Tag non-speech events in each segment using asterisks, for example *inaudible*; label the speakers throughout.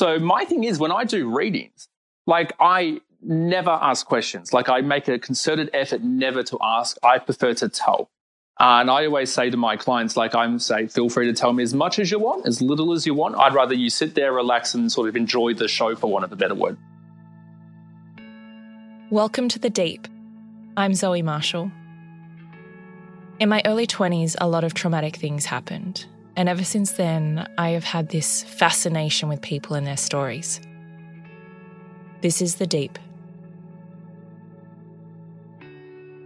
Speaker 1: So my thing is when I do readings, like I never ask questions. Like I make a concerted effort never to ask. I prefer to tell. And I always say to my clients, like I'm say, feel free to tell me as much as you want, as little as you want. I'd rather you sit there, relax, and sort of enjoy the show, for want of a better word.
Speaker 2: Welcome to the Deep. I'm Zoe Marshall. In my early 20s, a lot of traumatic things happened. And ever since then, I have had this fascination with people and their stories. This is The Deep.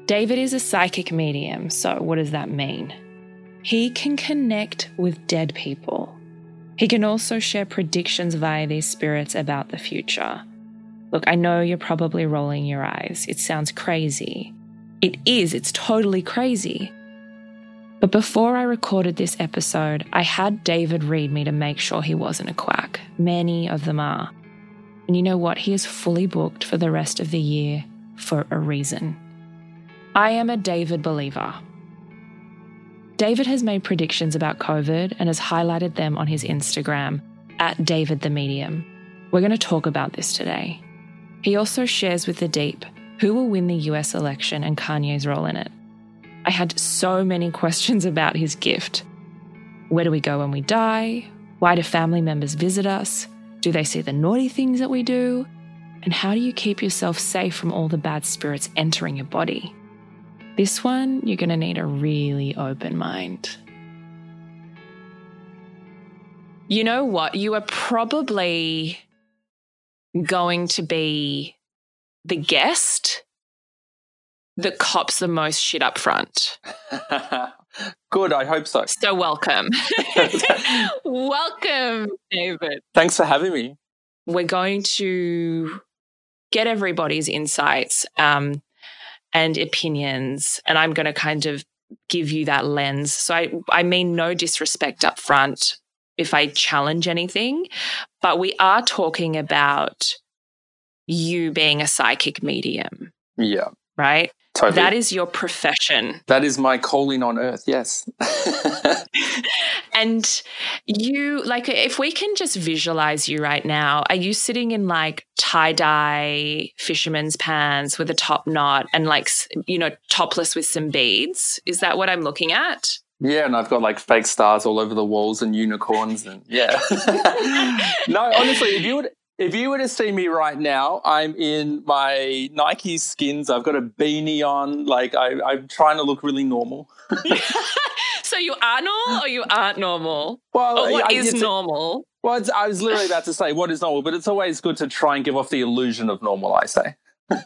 Speaker 2: David is a psychic medium, so what does that mean? He can connect with dead people. He can also share predictions via these spirits about the future. Look, I know you're probably rolling your eyes. It sounds crazy. It is, it's totally crazy. But before I recorded this episode, I had David read me to make sure he wasn't a quack. Many of them are. And you know what? He is fully booked for the rest of the year for a reason. I am a David believer. David has made predictions about COVID and has highlighted them on his Instagram at David the Medium. We're going to talk about this today. He also shares with the Deep who will win the US election and Kanye's role in it. I had so many questions about his gift. Where do we go when we die? Why do family members visit us? Do they see the naughty things that we do? And how do you keep yourself safe from all the bad spirits entering your body? This one, you're going to need a really open mind. You know what? You are probably going to be the guest that cops the most shit up front. *laughs*
Speaker 1: Good, I hope so.
Speaker 2: So welcome. *laughs* *laughs* welcome, David.
Speaker 1: Thanks for having me.
Speaker 2: We're going to get everybody's insights um, and opinions, and I'm going to kind of give you that lens. So I, I mean no disrespect up front if I challenge anything, but we are talking about you being a psychic medium.
Speaker 1: Yeah.
Speaker 2: Right?
Speaker 1: Totally.
Speaker 2: That is your profession.
Speaker 1: That is my calling on earth, yes. *laughs*
Speaker 2: and you, like, if we can just visualize you right now, are you sitting in like tie dye fisherman's pants with a top knot and like, you know, topless with some beads? Is that what I'm looking at?
Speaker 1: Yeah, and I've got like fake stars all over the walls and unicorns and yeah. *laughs* no, honestly, if you would if you were to see me right now, I'm in my Nike skins. I've got a beanie on. Like I, I'm trying to look really normal. *laughs*
Speaker 2: so you are normal or you aren't normal?
Speaker 1: Well,
Speaker 2: or what
Speaker 1: I,
Speaker 2: is normal?
Speaker 1: Well, I was literally about to say what is normal, but it's always good to try and give off the illusion of normal. I say. *laughs*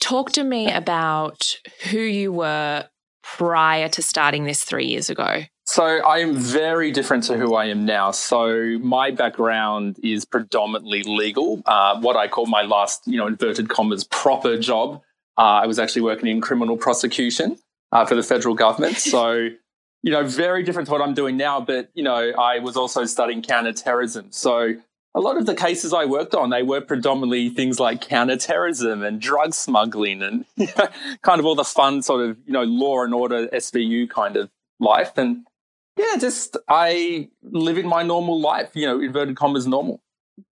Speaker 2: Talk to me about who you were prior to starting this three years ago.
Speaker 1: So I am very different to who I am now. So my background is predominantly legal. Uh, what I call my last, you know, inverted commas, proper job. Uh, I was actually working in criminal prosecution uh, for the federal government. So, *laughs* you know, very different to what I'm doing now. But you know, I was also studying counterterrorism. So a lot of the cases I worked on, they were predominantly things like counterterrorism and drug smuggling and you *laughs* know, kind of all the fun sort of, you know, law and order SVU kind of life. And yeah, just I live in my normal life, you know, inverted commas normal.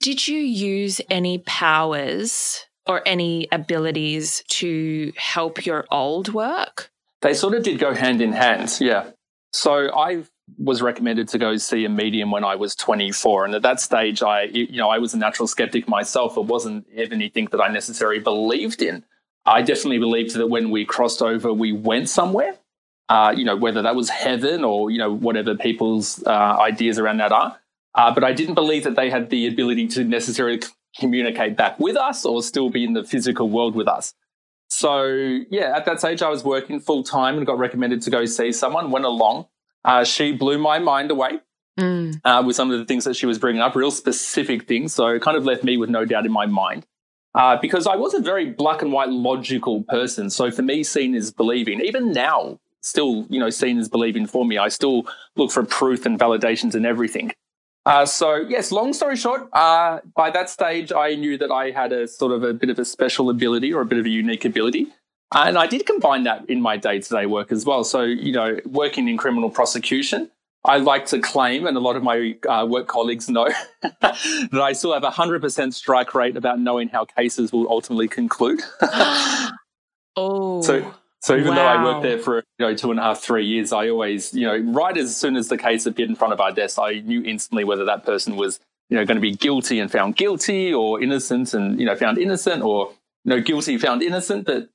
Speaker 2: Did you use any powers or any abilities to help your old work?
Speaker 1: They sort of did go hand in hand, yeah. So I've was recommended to go see a medium when I was 24. And at that stage, I, you know, I was a natural skeptic myself. It wasn't anything that I necessarily believed in. I definitely believed that when we crossed over, we went somewhere. Uh, you know, whether that was heaven or you know whatever people's uh, ideas around that are. Uh, but I didn't believe that they had the ability to necessarily communicate back with us or still be in the physical world with us. So yeah, at that stage, I was working full time and got recommended to go see someone. Went along. Uh, she blew my mind away. Mm. Uh, with some of the things that she was bringing up, real specific things. So it kind of left me with no doubt in my mind. Uh, because I was a very black and white logical person. So for me, seeing is believing. Even now, still, you know, seen as believing for me. I still look for proof and validations and everything. Uh, so yes, long story short, uh, by that stage, I knew that I had a sort of a bit of a special ability or a bit of a unique ability. And I did combine that in my day to day work as well. So, you know, working in criminal prosecution, I like to claim, and a lot of my uh, work colleagues know, *laughs* that I still have a 100% strike rate about knowing how cases will ultimately conclude. *laughs* *gasps*
Speaker 2: oh.
Speaker 1: So, so even wow. though I worked there for you know two and a half, three years, I always, you know, right as soon as the case appeared in front of our desk, I knew instantly whether that person was, you know, going to be guilty and found guilty, or innocent and you know found innocent, or you know guilty found innocent. But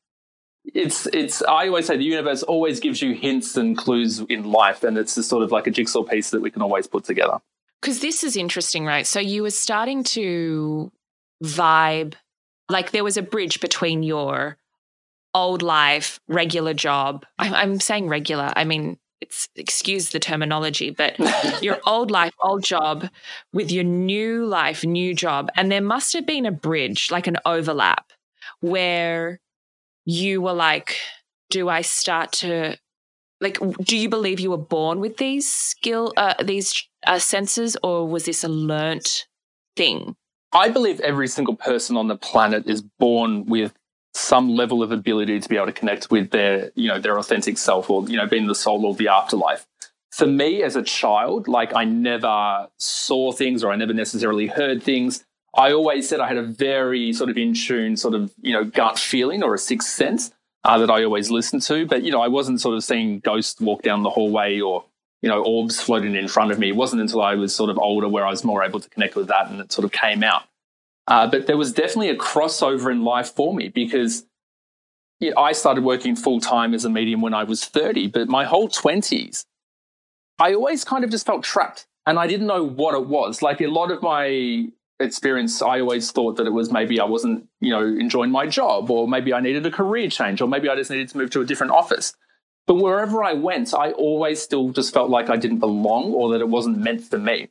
Speaker 1: it's it's I always say the universe always gives you hints and clues in life, and it's just sort of like a jigsaw piece that we can always put together.
Speaker 2: Because this is interesting, right? So you were starting to vibe, like there was a bridge between your old life, regular job. I'm, I'm saying regular. I mean, it's excuse the terminology, but *laughs* your old life, old job with your new life, new job. And there must have been a bridge, like an overlap, where you were like, do I start to like do you believe you were born with these skill uh, these uh, senses or was this a learnt thing
Speaker 1: i believe every single person on the planet is born with some level of ability to be able to connect with their, you know, their authentic self or, you know, being the soul or the afterlife. For me as a child, like I never saw things or I never necessarily heard things. I always said I had a very sort of in tune, sort of, you know, gut feeling or a sixth sense uh, that I always listened to. But, you know, I wasn't sort of seeing ghosts walk down the hallway or, you know, orbs floating in front of me. It wasn't until I was sort of older where I was more able to connect with that and it sort of came out. Uh, but there was definitely a crossover in life for me because you know, I started working full time as a medium when I was 30, but my whole 20s, I always kind of just felt trapped and I didn't know what it was. Like a lot of my experience, I always thought that it was maybe I wasn't, you know, enjoying my job or maybe I needed a career change or maybe I just needed to move to a different office. But wherever I went, I always still just felt like I didn't belong or that it wasn't meant for me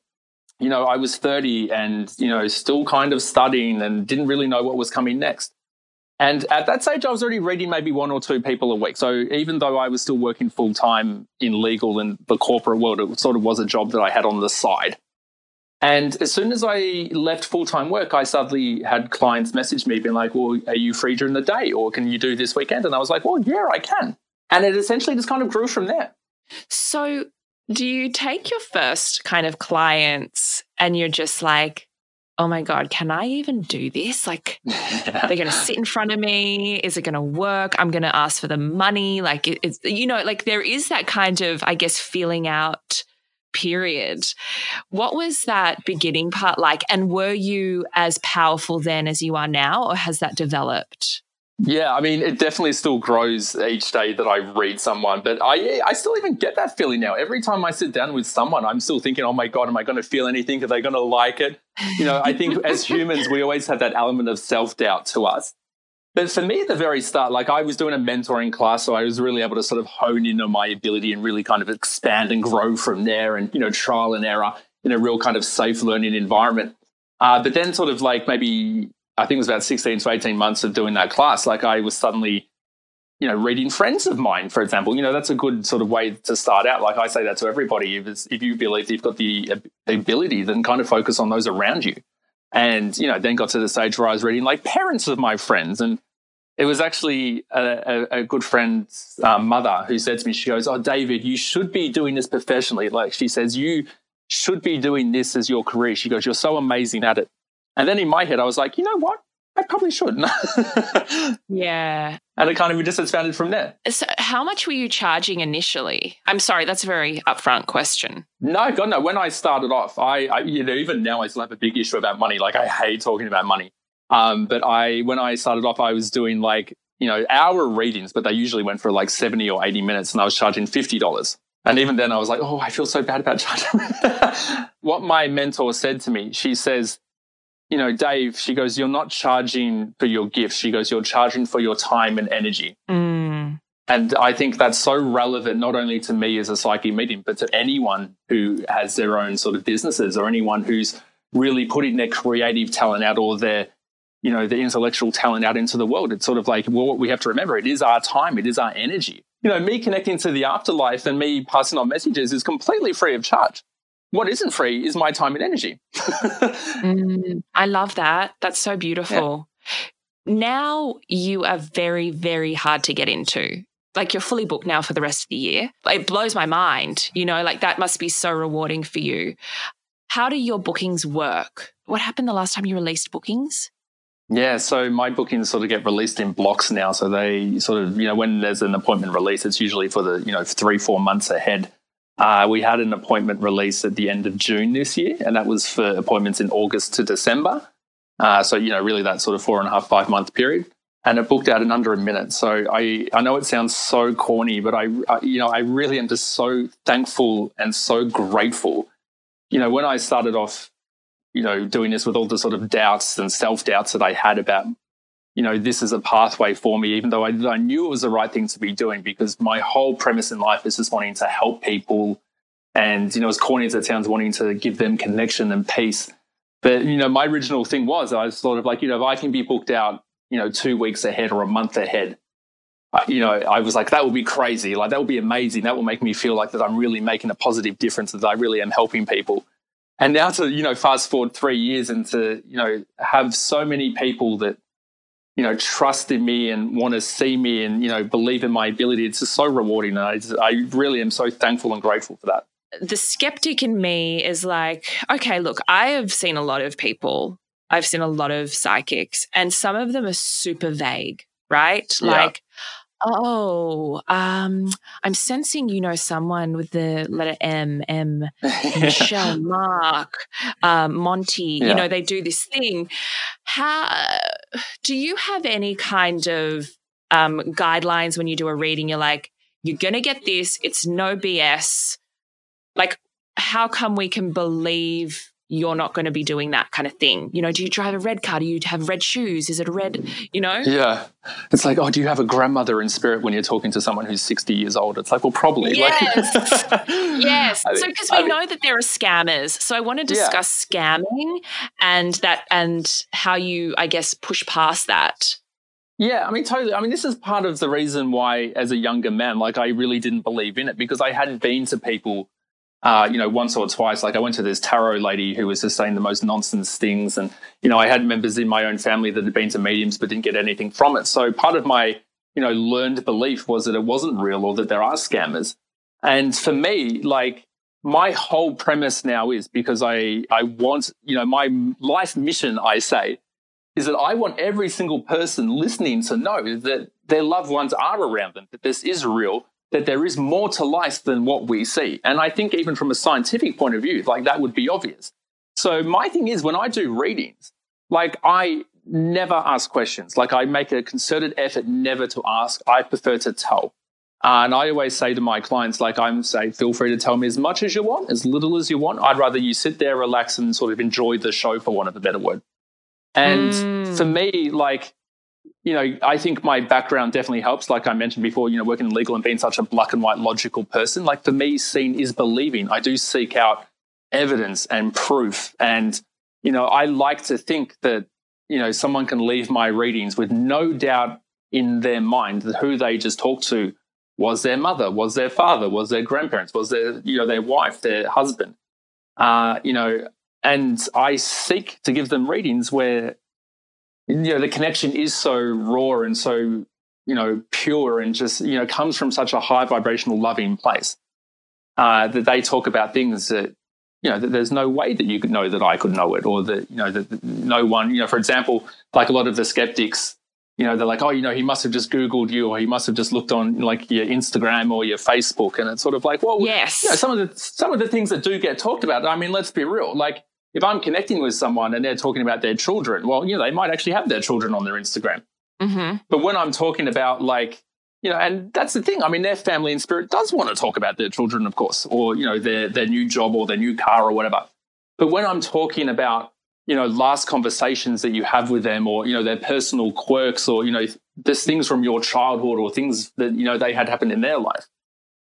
Speaker 1: you know, I was 30 and, you know, still kind of studying and didn't really know what was coming next. And at that stage, I was already reading maybe one or two people a week. So even though I was still working full time in legal and the corporate world, it sort of was a job that I had on the side. And as soon as I left full time work, I suddenly had clients message me being like, Well, are you free during the day or can you do this weekend? And I was like, Well, yeah, I can. And it essentially just kind of grew from there.
Speaker 2: So do you take your first kind of clients and you're just like, oh my God, can I even do this? Like, *laughs* they're going to sit in front of me. Is it going to work? I'm going to ask for the money. Like, it's, you know, like there is that kind of, I guess, feeling out period. What was that beginning part like? And were you as powerful then as you are now, or has that developed?
Speaker 1: Yeah, I mean, it definitely still grows each day that I read someone, but I I still even get that feeling now. Every time I sit down with someone, I'm still thinking, "Oh my god, am I going to feel anything? Are they going to like it?" You know, I think as *laughs* humans, we always have that element of self doubt to us. But for me, at the very start, like I was doing a mentoring class, so I was really able to sort of hone in on my ability and really kind of expand and grow from there, and you know, trial and error in a real kind of safe learning environment. Uh, but then, sort of like maybe I think it was about 16 to 18 months of doing that class, like I was suddenly, you know, reading friends of mine, for example. You know, that's a good sort of way to start out. Like I say that to everybody. If, if you believe you've got the ability, then kind of focus on those around you. And, you know, then got to the stage where I was reading like parents of my friends. And it was actually a, a, a good friend's um, mother who said to me, she goes, Oh, David, you should be doing this professionally. Like she says, you should be doing this as your career. She goes, You're so amazing at it. And then in my head, I was like, you know what? I probably should. *laughs*
Speaker 2: yeah.
Speaker 1: And it kind of just expanded from there.
Speaker 2: So, how much were you charging initially? I'm sorry, that's a very upfront question.
Speaker 1: No, God, no. When I started off, I, I you know, even now I still have a big issue about money. Like, I hate talking about money. Um, but I, when I started off, I was doing like, you know, hour readings, but they usually went for like 70 or 80 minutes and I was charging $50. And even then I was like, oh, I feel so bad about charging. *laughs* what my mentor said to me, she says, you know, Dave, she goes, you're not charging for your gifts. She goes, you're charging for your time and energy.
Speaker 2: Mm.
Speaker 1: And I think that's so relevant, not only to me as a psychic medium, but to anyone who has their own sort of businesses or anyone who's really putting their creative talent out or their, you know, their intellectual talent out into the world. It's sort of like, well, what we have to remember, it is our time, it is our energy. You know, me connecting to the afterlife and me passing on messages is completely free of charge what isn't free is my time and energy. *laughs*
Speaker 2: mm, I love that. That's so beautiful. Yeah. Now you are very, very hard to get into. Like you're fully booked now for the rest of the year. It blows my mind. You know, like that must be so rewarding for you. How do your bookings work? What happened the last time you released bookings?
Speaker 1: Yeah, so my bookings sort of get released in blocks now. So they sort of, you know, when there's an appointment release, it's usually for the, you know, three, four months ahead. Uh, we had an appointment release at the end of June this year, and that was for appointments in August to December. Uh, so, you know, really that sort of four and a half, five month period. And it booked out in under a minute. So I, I know it sounds so corny, but I, I, you know, I really am just so thankful and so grateful. You know, when I started off, you know, doing this with all the sort of doubts and self doubts that I had about you know, this is a pathway for me, even though I, I, knew it was the right thing to be doing because my whole premise in life is just wanting to help people. And, you know, as corny as it sounds, wanting to give them connection and peace. But, you know, my original thing was I was sort of like, you know, if I can be booked out, you know, two weeks ahead or a month ahead, you know, I was like, that would be crazy. Like, that would be amazing. That will make me feel like that I'm really making a positive difference, that I really am helping people. And now to, you know, fast forward three years and to, you know, have so many people that you know, trust in me and want to see me and, you know, believe in my ability. It's just so rewarding. And I, I really am so thankful and grateful for that.
Speaker 2: The skeptic in me is like, okay, look, I have seen a lot of people, I've seen a lot of psychics, and some of them are super vague, right? Yeah. Like, Oh, um, I'm sensing you know someone with the letter M, M, *laughs* Michelle, Mark, um, Monty. Yeah. You know they do this thing. How do you have any kind of um, guidelines when you do a reading? You're like, you're gonna get this. It's no BS. Like, how come we can believe you're not going to be doing that kind of thing. You know, do you drive a red car? Do you have red shoes? Is it a red, you know?
Speaker 1: Yeah. It's like, oh, do you have a grandmother in spirit when you're talking to someone who's 60 years old? It's like, well, probably.
Speaker 2: Yes. *laughs* yes. so, because we I mean, know that there are scammers. So I want to discuss yeah. scamming and that, and how you, I guess, push past that.
Speaker 1: Yeah, I mean, totally. I mean, this is part of the reason why, as a younger man, like I really didn't believe in it because I hadn't been to people uh, you know, once or twice. Like I went to this tarot lady who was just saying the most nonsense things. And, you know, I had members in my own family that had been to mediums but didn't get anything from it. So part of my, you know, learned belief was that it wasn't real or that there are scammers. And for me, like my whole premise now is because I, I want, you know, my life mission, I say, is that I want every single person listening to know that their loved ones are around them, that this is real, that there is more to life than what we see. And I think even from a scientific point of view, like that would be obvious. So my thing is when I do readings, like I never ask questions. Like I make a concerted effort never to ask. I prefer to tell. Uh, and I always say to my clients, like I'm say, feel free to tell me as much as you want, as little as you want. I'd rather you sit there, relax, and sort of enjoy the show, for want of a better word. And mm. for me, like you know, I think my background definitely helps. Like I mentioned before, you know, working in legal and being such a black and white logical person. Like for me, seeing is believing. I do seek out evidence and proof. And, you know, I like to think that, you know, someone can leave my readings with no doubt in their mind that who they just talked to was their mother, was their father, was their grandparents, was their, you know, their wife, their husband. Uh, you know, and I seek to give them readings where you know the connection is so raw and so you know pure and just you know comes from such a high vibrational loving place uh, that they talk about things that you know, that there's no way that you could know that I could know it, or that you know that no one, you know, for example, like a lot of the skeptics, you know, they're like, oh, you know, he must have just Googled you, or he must have just looked on like your Instagram or your Facebook, and it's sort of like, well,
Speaker 2: yes,
Speaker 1: you know, some of the some of the things that do get talked about. I mean, let's be real, like. If I'm connecting with someone and they're talking about their children, well, you know, they might actually have their children on their Instagram.
Speaker 2: Mm-hmm.
Speaker 1: But when I'm talking about like you know, and that's the thing. I mean, their family and spirit does want to talk about their children, of course, or you know, their their new job or their new car or whatever. But when I'm talking about you know last conversations that you have with them, or you know their personal quirks, or you know there's things from your childhood or things that you know they had happen in their life,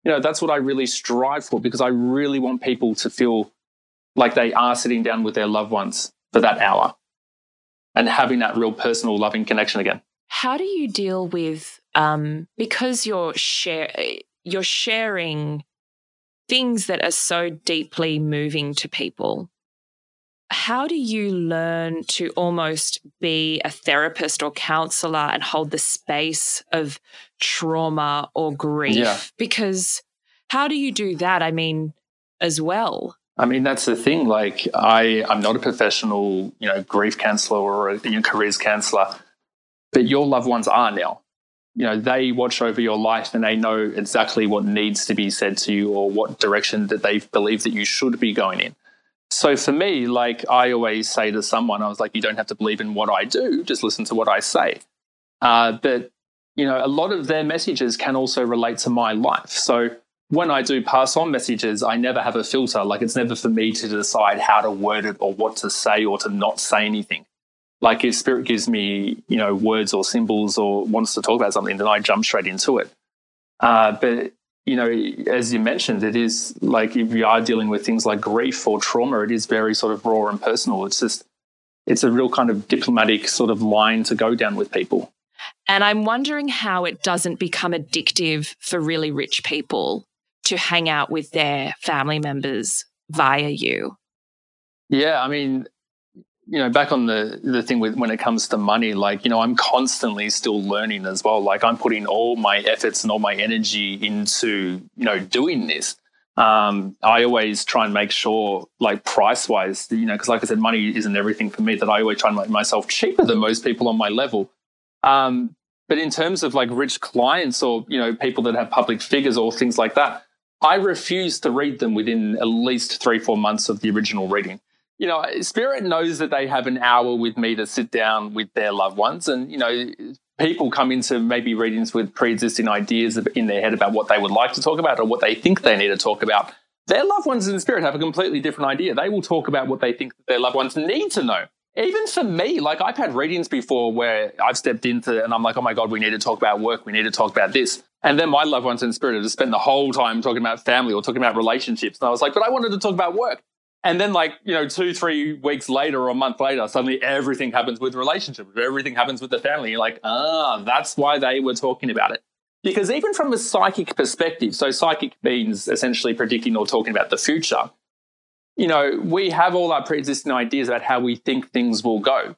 Speaker 1: you know that's what I really strive for because I really want people to feel like they are sitting down with their loved ones for that hour and having that real personal loving connection again.
Speaker 2: How do you deal with um, because you're share you're sharing things that are so deeply moving to people? How do you learn to almost be a therapist or counselor and hold the space of trauma or grief?
Speaker 1: Yeah.
Speaker 2: Because how do you do that? I mean, as well.
Speaker 1: I mean, that's the thing. Like, I, I'm not a professional, you know, grief counselor or a you know, careers counselor but your loved ones are now. You know, they watch over your life and they know exactly what needs to be said to you or what direction that they believe that you should be going in. So for me, like I always say to someone, I was like, you don't have to believe in what I do, just listen to what I say. Uh, but, you know, a lot of their messages can also relate to my life. So when I do pass on messages, I never have a filter. Like it's never for me to decide how to word it or what to say or to not say anything. Like if spirit gives me you know words or symbols or wants to talk about something then i jump straight into it. Uh, but you know as you mentioned it is like if you are dealing with things like grief or trauma it is very sort of raw and personal. It's just it's a real kind of diplomatic sort of line to go down with people.
Speaker 2: And i'm wondering how it doesn't become addictive for really rich people to hang out with their family members via you
Speaker 1: yeah i mean you know, back on the the thing with when it comes to money, like you know, I'm constantly still learning as well. Like I'm putting all my efforts and all my energy into you know doing this. Um, I always try and make sure, like price wise, you know, because like I said, money isn't everything for me. That I always try and make myself cheaper than most people on my level. Um, but in terms of like rich clients or you know people that have public figures or things like that, I refuse to read them within at least three four months of the original reading you know, Spirit knows that they have an hour with me to sit down with their loved ones. And, you know, people come into maybe readings with pre existing ideas in their head about what they would like to talk about or what they think they need to talk about. Their loved ones in spirit have a completely different idea. They will talk about what they think their loved ones need to know. Even for me, like I've had readings before where I've stepped into and I'm like, oh my God, we need to talk about work. We need to talk about this. And then my loved ones in spirit have just spent the whole time talking about family or talking about relationships. And I was like, but I wanted to talk about work. And then, like, you know, two, three weeks later or a month later, suddenly everything happens with relationships, everything happens with the family. You're like, ah, that's why they were talking about it. Because even from a psychic perspective, so psychic means essentially predicting or talking about the future, you know, we have all our pre existing ideas about how we think things will go.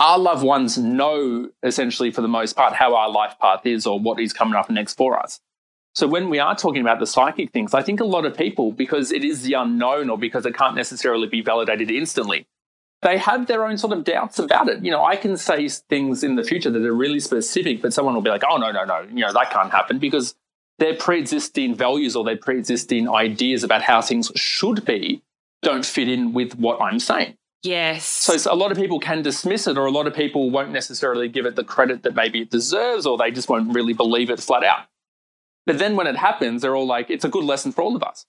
Speaker 1: Our loved ones know essentially, for the most part, how our life path is or what is coming up next for us. So when we are talking about the psychic things, I think a lot of people, because it is the unknown or because it can't necessarily be validated instantly, they have their own sort of doubts about it. You know, I can say things in the future that are really specific, but someone will be like, oh, no, no, no, you know, that can't happen because their pre existing values or their pre existing ideas about how things should be don't fit in with what I'm saying.
Speaker 2: Yes.
Speaker 1: So a lot of people can dismiss it, or a lot of people won't necessarily give it the credit that maybe it deserves, or they just won't really believe it flat out. But then when it happens, they're all like, it's a good lesson for all of us.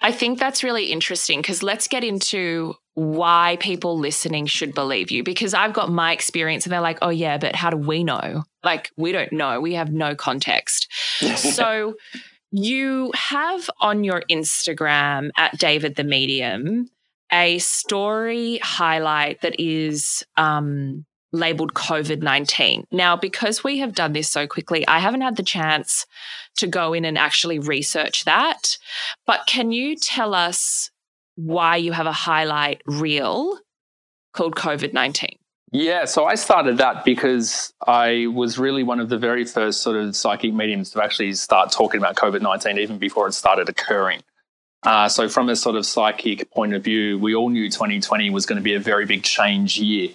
Speaker 2: I think that's really interesting because let's get into why people listening should believe you. Because I've got my experience and they're like, oh, yeah, but how do we know? Like, we don't know. We have no context. *laughs* so you have on your Instagram at David the Medium a story highlight that is um, labeled COVID 19. Now, because we have done this so quickly, I haven't had the chance to go in and actually research that. But can you tell us why you have a highlight reel called COVID 19?
Speaker 1: Yeah, so I started that because I was really one of the very first sort of psychic mediums to actually start talking about COVID 19 even before it started occurring. Uh, so, from a sort of psychic point of view, we all knew 2020 was going to be a very big change year.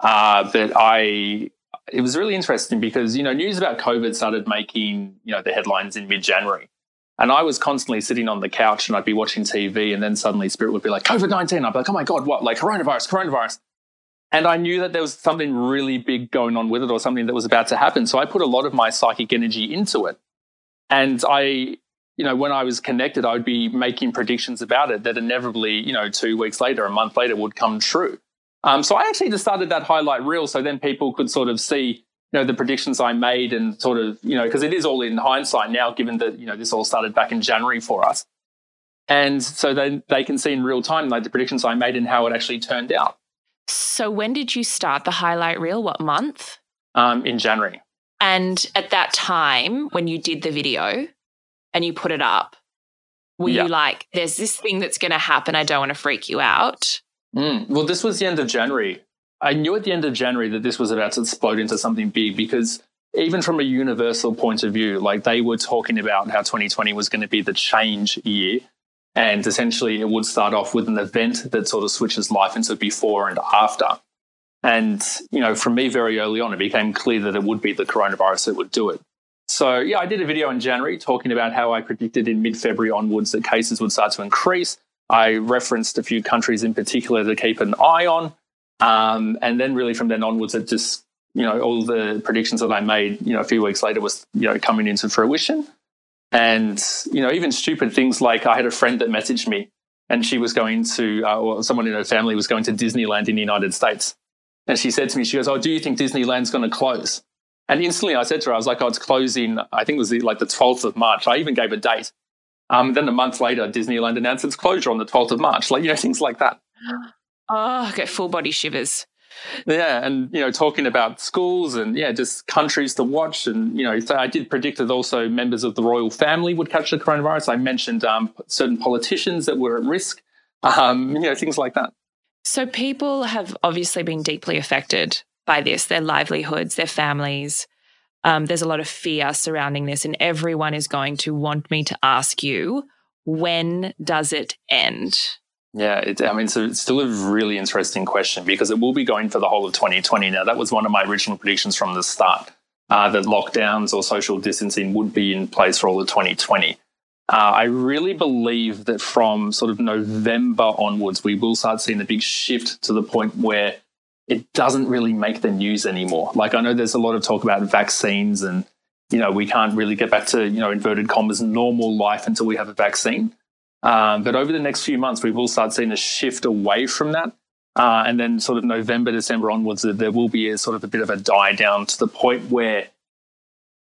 Speaker 1: Uh, but I, it was really interesting because you know news about COVID started making you know the headlines in mid January, and I was constantly sitting on the couch and I'd be watching TV, and then suddenly Spirit would be like COVID 19. I'd be like, oh my god, what? Like coronavirus, coronavirus. And I knew that there was something really big going on with it or something that was about to happen. So I put a lot of my psychic energy into it. And I you know, when I was connected, I would be making predictions about it that inevitably, you know, two weeks later, a month later would come true. Um, so I actually just started that highlight reel so then people could sort of see, you know, the predictions I made and sort of, you know, because it is all in hindsight now, given that, you know, this all started back in January for us. And so they, they can see in real time, like the predictions I made and how it actually turned out.
Speaker 2: So when did you start the highlight reel? What month?
Speaker 1: Um, in January.
Speaker 2: And at that time, when you did the video, and you put it up, were yeah. you like, there's this thing that's going to happen. I don't want to freak you out?
Speaker 1: Mm. Well, this was the end of January. I knew at the end of January that this was about to explode into something big because even from a universal point of view, like they were talking about how 2020 was going to be the change year. And essentially, it would start off with an event that sort of switches life into before and after. And, you know, from me very early on, it became clear that it would be the coronavirus that would do it. So, yeah, I did a video in January talking about how I predicted in mid February onwards that cases would start to increase. I referenced a few countries in particular to keep an eye on. Um, and then, really, from then onwards, it just, you know, all the predictions that I made, you know, a few weeks later was, you know, coming into fruition. And, you know, even stupid things like I had a friend that messaged me and she was going to, uh, or someone in her family was going to Disneyland in the United States. And she said to me, she goes, Oh, do you think Disneyland's going to close? And instantly I said to her, I was like, oh, it's closing, I think it was the, like the 12th of March. I even gave a date. Um, then a month later, Disneyland announced its closure on the 12th of March. Like, you know, things like that. *gasps*
Speaker 2: Oh, I get full body shivers.
Speaker 1: Yeah, and you know, talking about schools and yeah, just countries to watch, and you know, so I did predict that also members of the royal family would catch the coronavirus. I mentioned um, certain politicians that were at risk, um, you know, things like that.
Speaker 2: So people have obviously been deeply affected by this, their livelihoods, their families. Um, there's a lot of fear surrounding this, and everyone is going to want me to ask you, when does it end?
Speaker 1: Yeah, it, I mean, so it's still a really interesting question because it will be going for the whole of 2020. Now, that was one of my original predictions from the start uh, that lockdowns or social distancing would be in place for all of 2020. Uh, I really believe that from sort of November onwards, we will start seeing a big shift to the point where it doesn't really make the news anymore. Like I know there's a lot of talk about vaccines and you know we can't really get back to you know inverted commas normal life until we have a vaccine. Um, but over the next few months, we will start seeing a shift away from that. Uh, and then sort of November, December onwards, there will be a sort of a bit of a die down to the point where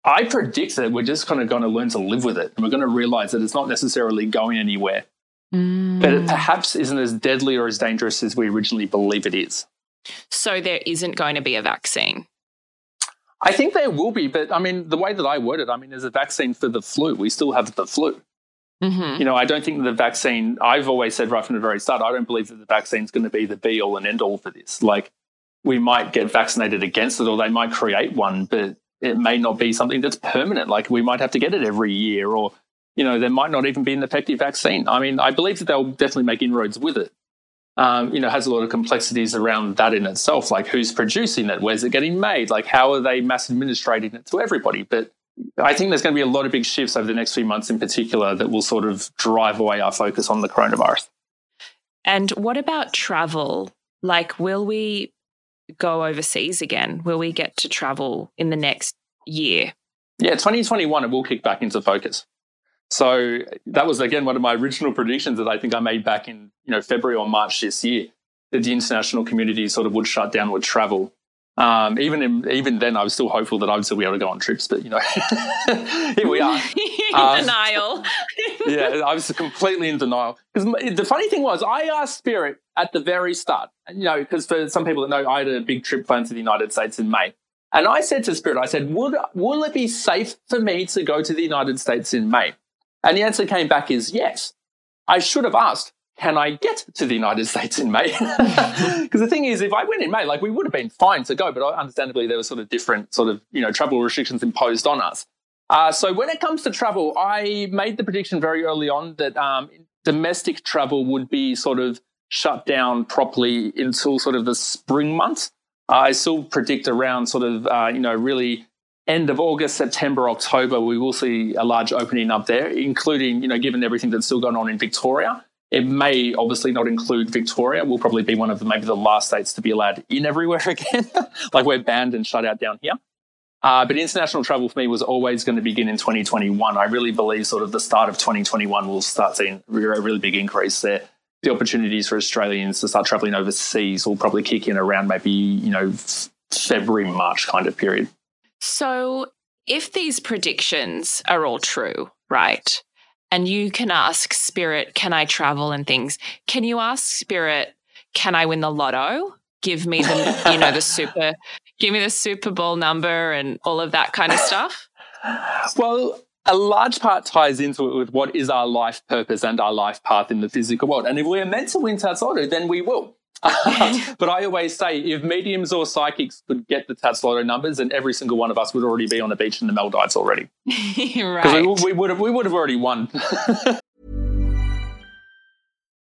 Speaker 1: I predict that we're just kind of going to learn to live with it. And we're going to realize that it's not necessarily going anywhere. Mm. But it perhaps isn't as deadly or as dangerous as we originally believe it is.
Speaker 2: So there isn't going to be a vaccine.
Speaker 1: I think there will be, but I mean, the way that I word it, I mean, there's a vaccine for the flu. We still have the flu. Mm-hmm. You know, I don't think the vaccine, I've always said right from the very start, I don't believe that the vaccine is going to be the be all and end all for this. Like, we might get vaccinated against it or they might create one, but it may not be something that's permanent. Like, we might have to get it every year or, you know, there might not even be an effective vaccine. I mean, I believe that they'll definitely make inroads with it um, you know, has a lot of complexities around that in itself, like who's producing it, where's it getting made, like how are they mass administrating it to everybody. But I think there's going to be a lot of big shifts over the next few months in particular that will sort of drive away our focus on the coronavirus.
Speaker 2: And what about travel? Like, will we go overseas again? Will we get to travel in the next year?
Speaker 1: Yeah, 2021, it will kick back into focus. So that was again one of my original predictions that I think I made back in you know February or March this year that the international community sort of would shut down would travel. Um, even in, even then, I was still hopeful that I would still be able to go on trips, but you know, *laughs* here we are. *laughs* *laughs*
Speaker 2: Um, denial.
Speaker 1: yeah, I was completely in denial. Because the funny thing was, I asked Spirit at the very start, you know, because for some people that know, I had a big trip planned to the United States in May. And I said to Spirit, I said, would, will it be safe for me to go to the United States in May? And the answer came back is yes. I should have asked, can I get to the United States in May? *laughs* Because the thing is, if I went in May, like we would have been fine to go, but understandably there were sort of different sort of, you know, travel restrictions imposed on us. Uh, so when it comes to travel, I made the prediction very early on that um, domestic travel would be sort of shut down properly until sort of the spring months. I still predict around sort of, uh, you know, really end of August, September, October, we will see a large opening up there, including, you know, given everything that's still going on in Victoria. It may obviously not include Victoria. We'll probably be one of the, maybe the last states to be allowed in everywhere *laughs* again. like we're banned and shut out down here. Uh, but international travel for me was always going to begin in 2021. I really believe sort of the start of 2021 will start seeing a really big increase there. The opportunities for Australians to start traveling overseas will probably kick in around maybe, you know, February, March kind of period.
Speaker 2: So if these predictions are all true, right? And you can ask Spirit, can I travel and things? Can you ask Spirit, can I win the lotto? Give me the, you know, the super, give me the Super Bowl number and all of that kind of stuff?
Speaker 1: Well, a large part ties into it with what is our life purpose and our life path in the physical world. And if we're meant to win TattsLotto, then we will. *laughs* but I always say if mediums or psychics could get the TattsLotto numbers, then every single one of us would already be on the beach in the Maldives already. *laughs*
Speaker 2: right.
Speaker 1: We, we, would have, we would have already won. *laughs*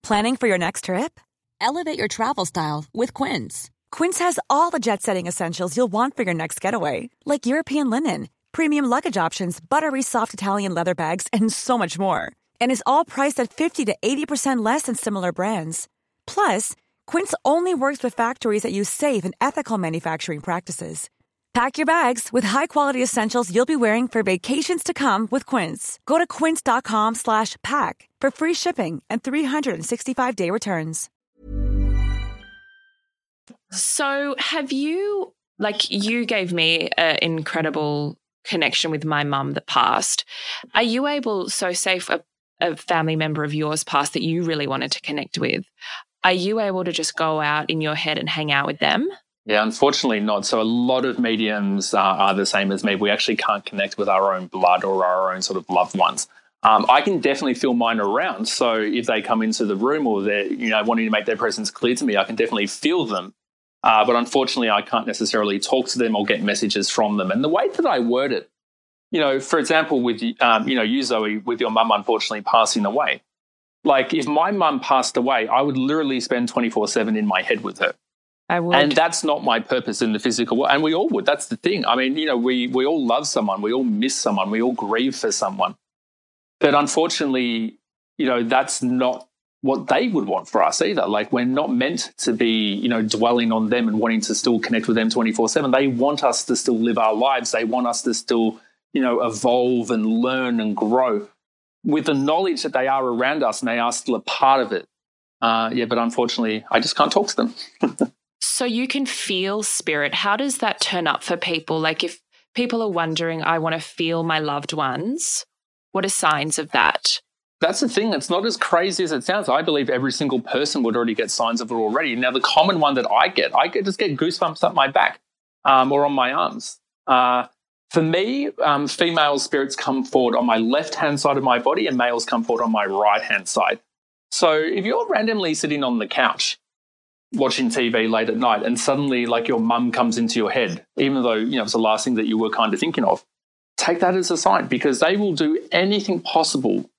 Speaker 3: Planning for your next trip? Elevate your travel style with Quince. Quince has all the jet setting essentials you'll want for your next getaway, like European linen, premium luggage options, buttery soft Italian leather bags, and so much more. And is all priced at 50 to 80% less than similar brands. Plus, Quince only works with factories that use safe and ethical manufacturing practices. Pack your bags with high-quality essentials you'll be wearing for vacations to come with Quince. Go to quince.com/pack for free shipping and 365-day returns.
Speaker 2: So, have you like you gave me an incredible connection with my mum that passed. Are you able so safe a, a family member of yours passed that you really wanted to connect with? Are you able to just go out in your head and hang out with them?
Speaker 1: Yeah, unfortunately not. So a lot of mediums uh, are the same as me. We actually can't connect with our own blood or our own sort of loved ones. Um, I can definitely feel mine around. So if they come into the room or they're you know wanting to make their presence clear to me, I can definitely feel them. Uh, but unfortunately, I can't necessarily talk to them or get messages from them. And the way that I word it, you know, for example, with um, you know you Zoe, with your mum unfortunately passing away, like if my mum passed away, I would literally spend 24 7 in my head with her.
Speaker 2: I would.
Speaker 1: And that's not my purpose in the physical world. And we all would. That's the thing. I mean, you know, we, we all love someone, we all miss someone, we all grieve for someone. But unfortunately, you know, that's not what they would want for us either. Like we're not meant to be, you know, dwelling on them and wanting to still connect with them 24 7. They want us to still live our lives. They want us to still, you know, evolve and learn and grow with the knowledge that they are around us and they are still a part of it. Uh, yeah, but unfortunately, I just can't talk to them. *laughs*
Speaker 2: so you can feel spirit. How does that turn up for people? Like if people are wondering, I want to feel my loved ones, what are signs of that?
Speaker 1: That's the thing. It's not as crazy as it sounds. I believe every single person would already get signs of it already. Now, the common one that I get, I just get goosebumps up my back um, or on my arms. Uh, for me, um, female spirits come forward on my left hand side of my body and males come forward on my right hand side. So if you're randomly sitting on the couch watching TV late at night and suddenly like your mum comes into your head, even though you know it's the last thing that you were kind of thinking of, take that as a sign because they will do anything possible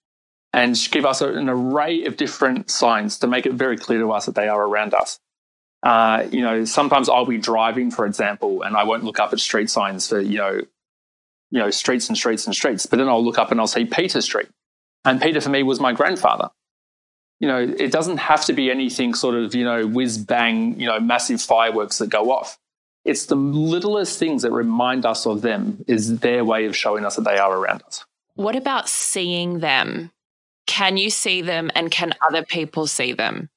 Speaker 1: and give us an array of different signs to make it very clear to us that they are around us. Uh, you know, sometimes I'll be driving, for example, and I won't look up at street signs for, you know, you know, streets and streets and streets. But then I'll look up and I'll see Peter Street. And Peter for me was my grandfather. You know, it doesn't have to be anything sort of, you know, whiz bang, you know, massive fireworks that go off. It's the littlest things that remind us of them is their way of showing us that they are around us.
Speaker 2: What about seeing them? Can you see them and can other people see them?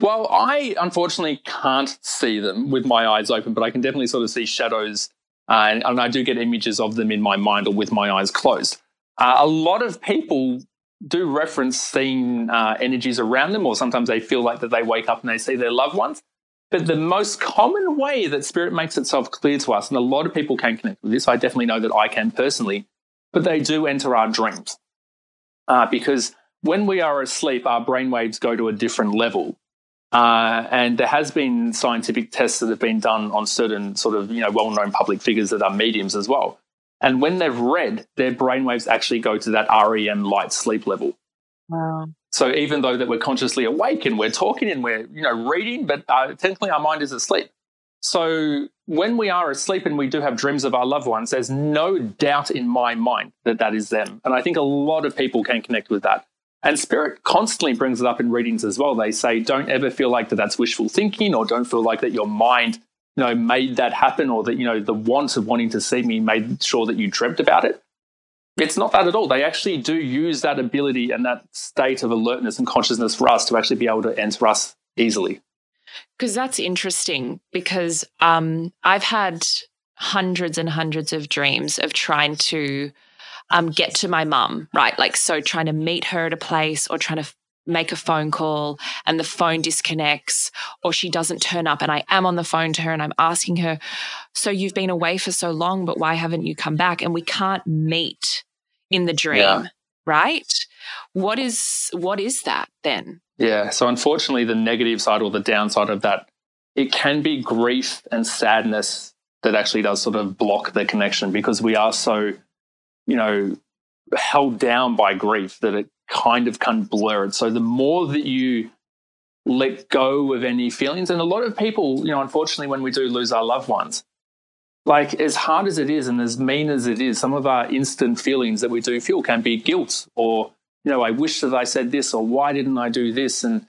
Speaker 1: Well, I unfortunately can't see them with my eyes open, but I can definitely sort of see shadows and, and, I do get images of them in my mind or with my eyes closed. Uh, a lot of people do reference seeing uh, energies around them, or sometimes they feel like that they wake up and they see their loved ones. But the most common way that spirit makes itself clear to us, and a lot of people can connect with this, I definitely know that I can personally, but they do enter our dreams. Uh, because when we are asleep, our brainwaves go to a different level. Uh, and there has been scientific tests that have been done on certain sort of you know well-known public figures that are mediums as well. And when they've read, their brainwaves actually go to that REM light sleep level.
Speaker 2: Wow.
Speaker 1: So even though that we're consciously awake and we're talking and we're you know reading, but uh, technically our mind is asleep. So when we are asleep and we do have dreams of our loved ones, there's no doubt in my mind that that is them. And I think a lot of people can connect with that. And spirit constantly brings it up in readings as well. They say, don't ever feel like that that's wishful thinking or don't feel like that your mind, you know, made that happen or that, you know, the want of wanting to see me made sure that you dreamt about it. It's not that at all. They actually do use that ability and that state of alertness and consciousness for us to actually be able to enter us easily.
Speaker 2: Because that's interesting because um, I've had hundreds and hundreds of dreams of trying to um, get to my mum, right? Like, so trying to meet her at a place or trying to make a phone call and the phone disconnects or she doesn't turn up and I am on the phone to her and I'm asking her, So you've been away for so long, but why haven't you come back? And we can't meet in the dream, yeah. right? What is what is that then?
Speaker 1: Yeah. So unfortunately the negative side or the downside of that, it can be grief and sadness that actually does sort of block the connection because we are so you know, held down by grief that it kind of can blur it. So the more that you let go of any feelings, and a lot of people, you know, unfortunately, when we do lose our loved ones, like as hard as it is and as mean as it is, some of our instant feelings that we do feel can be guilt or, you know, I wish that I said this or why didn't I do this? And,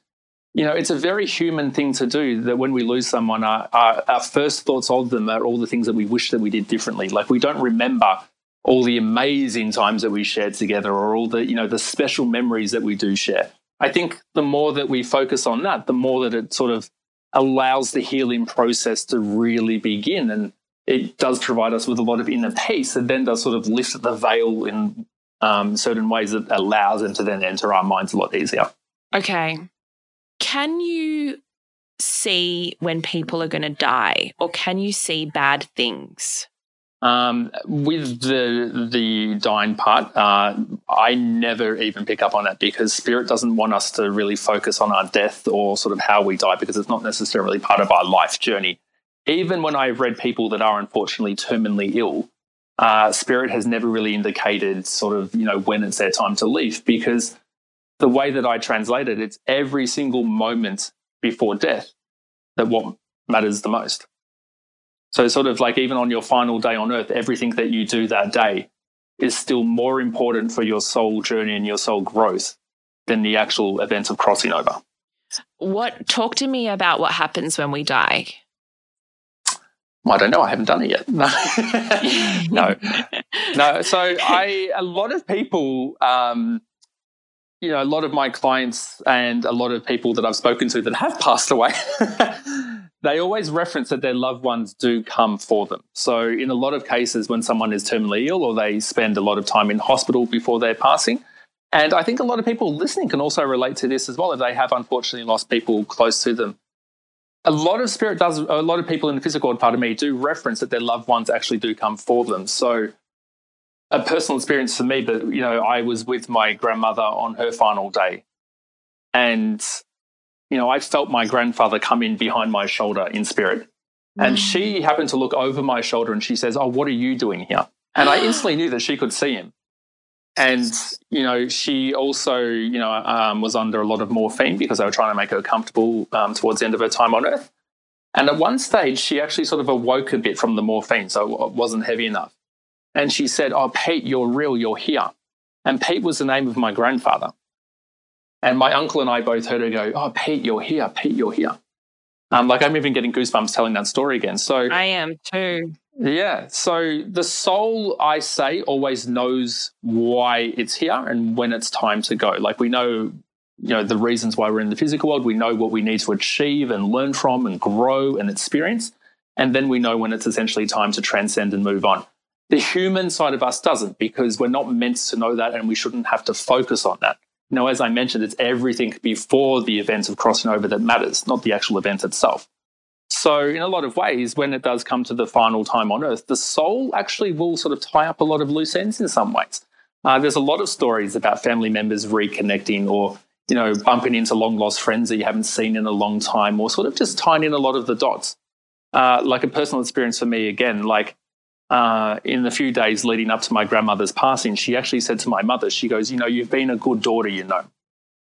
Speaker 1: you know, it's a very human thing to do that when we lose someone, our, our, our first thoughts of them are all the things that we wish that we did differently. Like we don't remember all the amazing times that we shared together or all the you know the special memories that we do share. I think the more that we focus on that the more that it sort of allows the healing process to really begin. And it does provide us with a lot of inner peace and then does sort of lift the veil in um, certain ways that allows them to then enter our minds a lot easier.
Speaker 2: Okay. Can you see when people are going to die or can you see bad things
Speaker 1: um, with the the dying part, uh, I never even pick up on it because spirit doesn't want us to really focus on our death or sort of how we die because it's not necessarily part of our life journey. Even when I've read people that are unfortunately terminally ill, uh, spirit has never really indicated sort of you know when it's their time to leave because the way that I translate it, it's every single moment before death that what matters the most. So, sort of like even on your final day on earth, everything that you do that day is still more important for your soul journey and your soul growth than the actual event of crossing over.
Speaker 2: What talk to me about what happens when we die?
Speaker 1: I don't know. I haven't done it yet. No, *laughs* *laughs* no, no. So I, a lot of people, um, you know, a lot of my clients and a lot of people that I've spoken to that have *laughs* passed away they always reference that their loved ones do come for them. So, in a lot of cases, when someone is terminally ill or they spend a lot of time in hospital before they're passing, and I think a lot of people listening can also relate to this as well if they have unfortunately lost people close to them. A lot of spirit does, a lot of people in the physical world part of me do reference that their loved ones actually do come for them. So, a personal experience for me, but you know, I was with my grandmother on her final day, and you know, I felt my grandfather come in behind my shoulder in spirit. Mm. And she happened to look over my shoulder and she says, Oh, what are you doing here? And I *gasps* instantly knew that she could see him. And, you know, she also, you know, um, was under a lot of morphine because they were trying to make her comfortable um, towards the end of her time on earth. And at one stage, she actually sort of awoke a bit from the morphine, so it wasn't heavy enough. And she said, Oh, Pete, you're real, you're here. And Pete was the name of my grandfather. And my uncle and I both heard her go, Oh, Pete, you're here. Pete, you're here. Um, like I'm even getting goosebumps telling that story again. So
Speaker 2: I am too.
Speaker 1: Yeah. So the soul, I say, always knows why it's here and when it's time to go. Like we know, you know, the reasons why we're in the physical world. We know what we need to achieve and learn from and grow and experience. And then we know when it's essentially time to transcend and move on. The human side of us doesn't because we're not meant to know that and we shouldn't have to focus on that. Now, as I mentioned, it's everything before the event of crossing over that matters, not the actual event itself. So, in a lot of ways, when it does come to the final time on earth, the soul actually will sort of tie up a lot of loose ends in some ways. Uh, there's a lot of stories about family members reconnecting or, you know, bumping into long lost friends that you haven't seen in a long time or sort of just tying in a lot of the dots. Uh, like a personal experience for me, again, like uh, in the few days leading up to my grandmother's passing, she actually said to my mother, she goes, You know, you've been a good daughter, you know.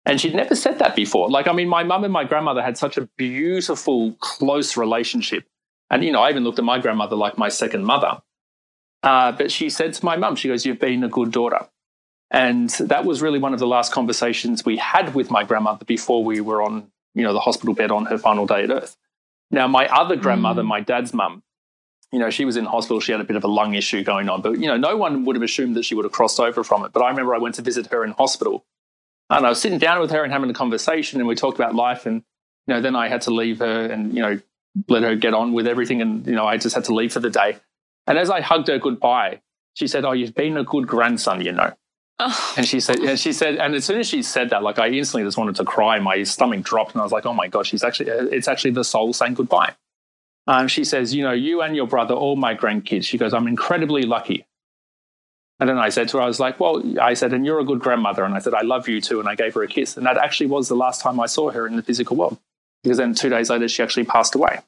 Speaker 1: And she'd never said that before. Like, I mean, my mum and my grandmother had such a beautiful, close relationship. And, you know, I even looked at my grandmother like my second mother. Uh, but she said to my mum, she goes, You've been a good daughter. And that was really one of the last conversations we had with my grandmother before we were on, you know, the hospital bed on her final day at Earth. Now, my other grandmother, mm. my dad's mum, you know, she was in hospital. She had a bit of a lung issue going on, but, you know, no one would have assumed that she would have crossed over from it. But I remember I went to visit her in hospital and I was sitting down with her and having a conversation and we talked about life. And, you know, then I had to leave her and, you know, let her get on with everything. And, you know, I just had to leave for the day. And as I hugged her goodbye, she said, Oh, you've been a good grandson, you know. Oh. And she said, and she said, and as soon as she said that, like I instantly just wanted to cry. My stomach dropped, and I was like, "Oh my god, she's actually, uh, it's actually the soul saying goodbye." Um, she says, "You know, you and your brother, all my grandkids." She goes, "I'm incredibly lucky." And then I said to her, I was like, "Well," I said, "and you're a good grandmother," and I said, "I love you too," and I gave her a kiss, and that actually was the last time I saw her in the physical world, because then two days later she actually passed away.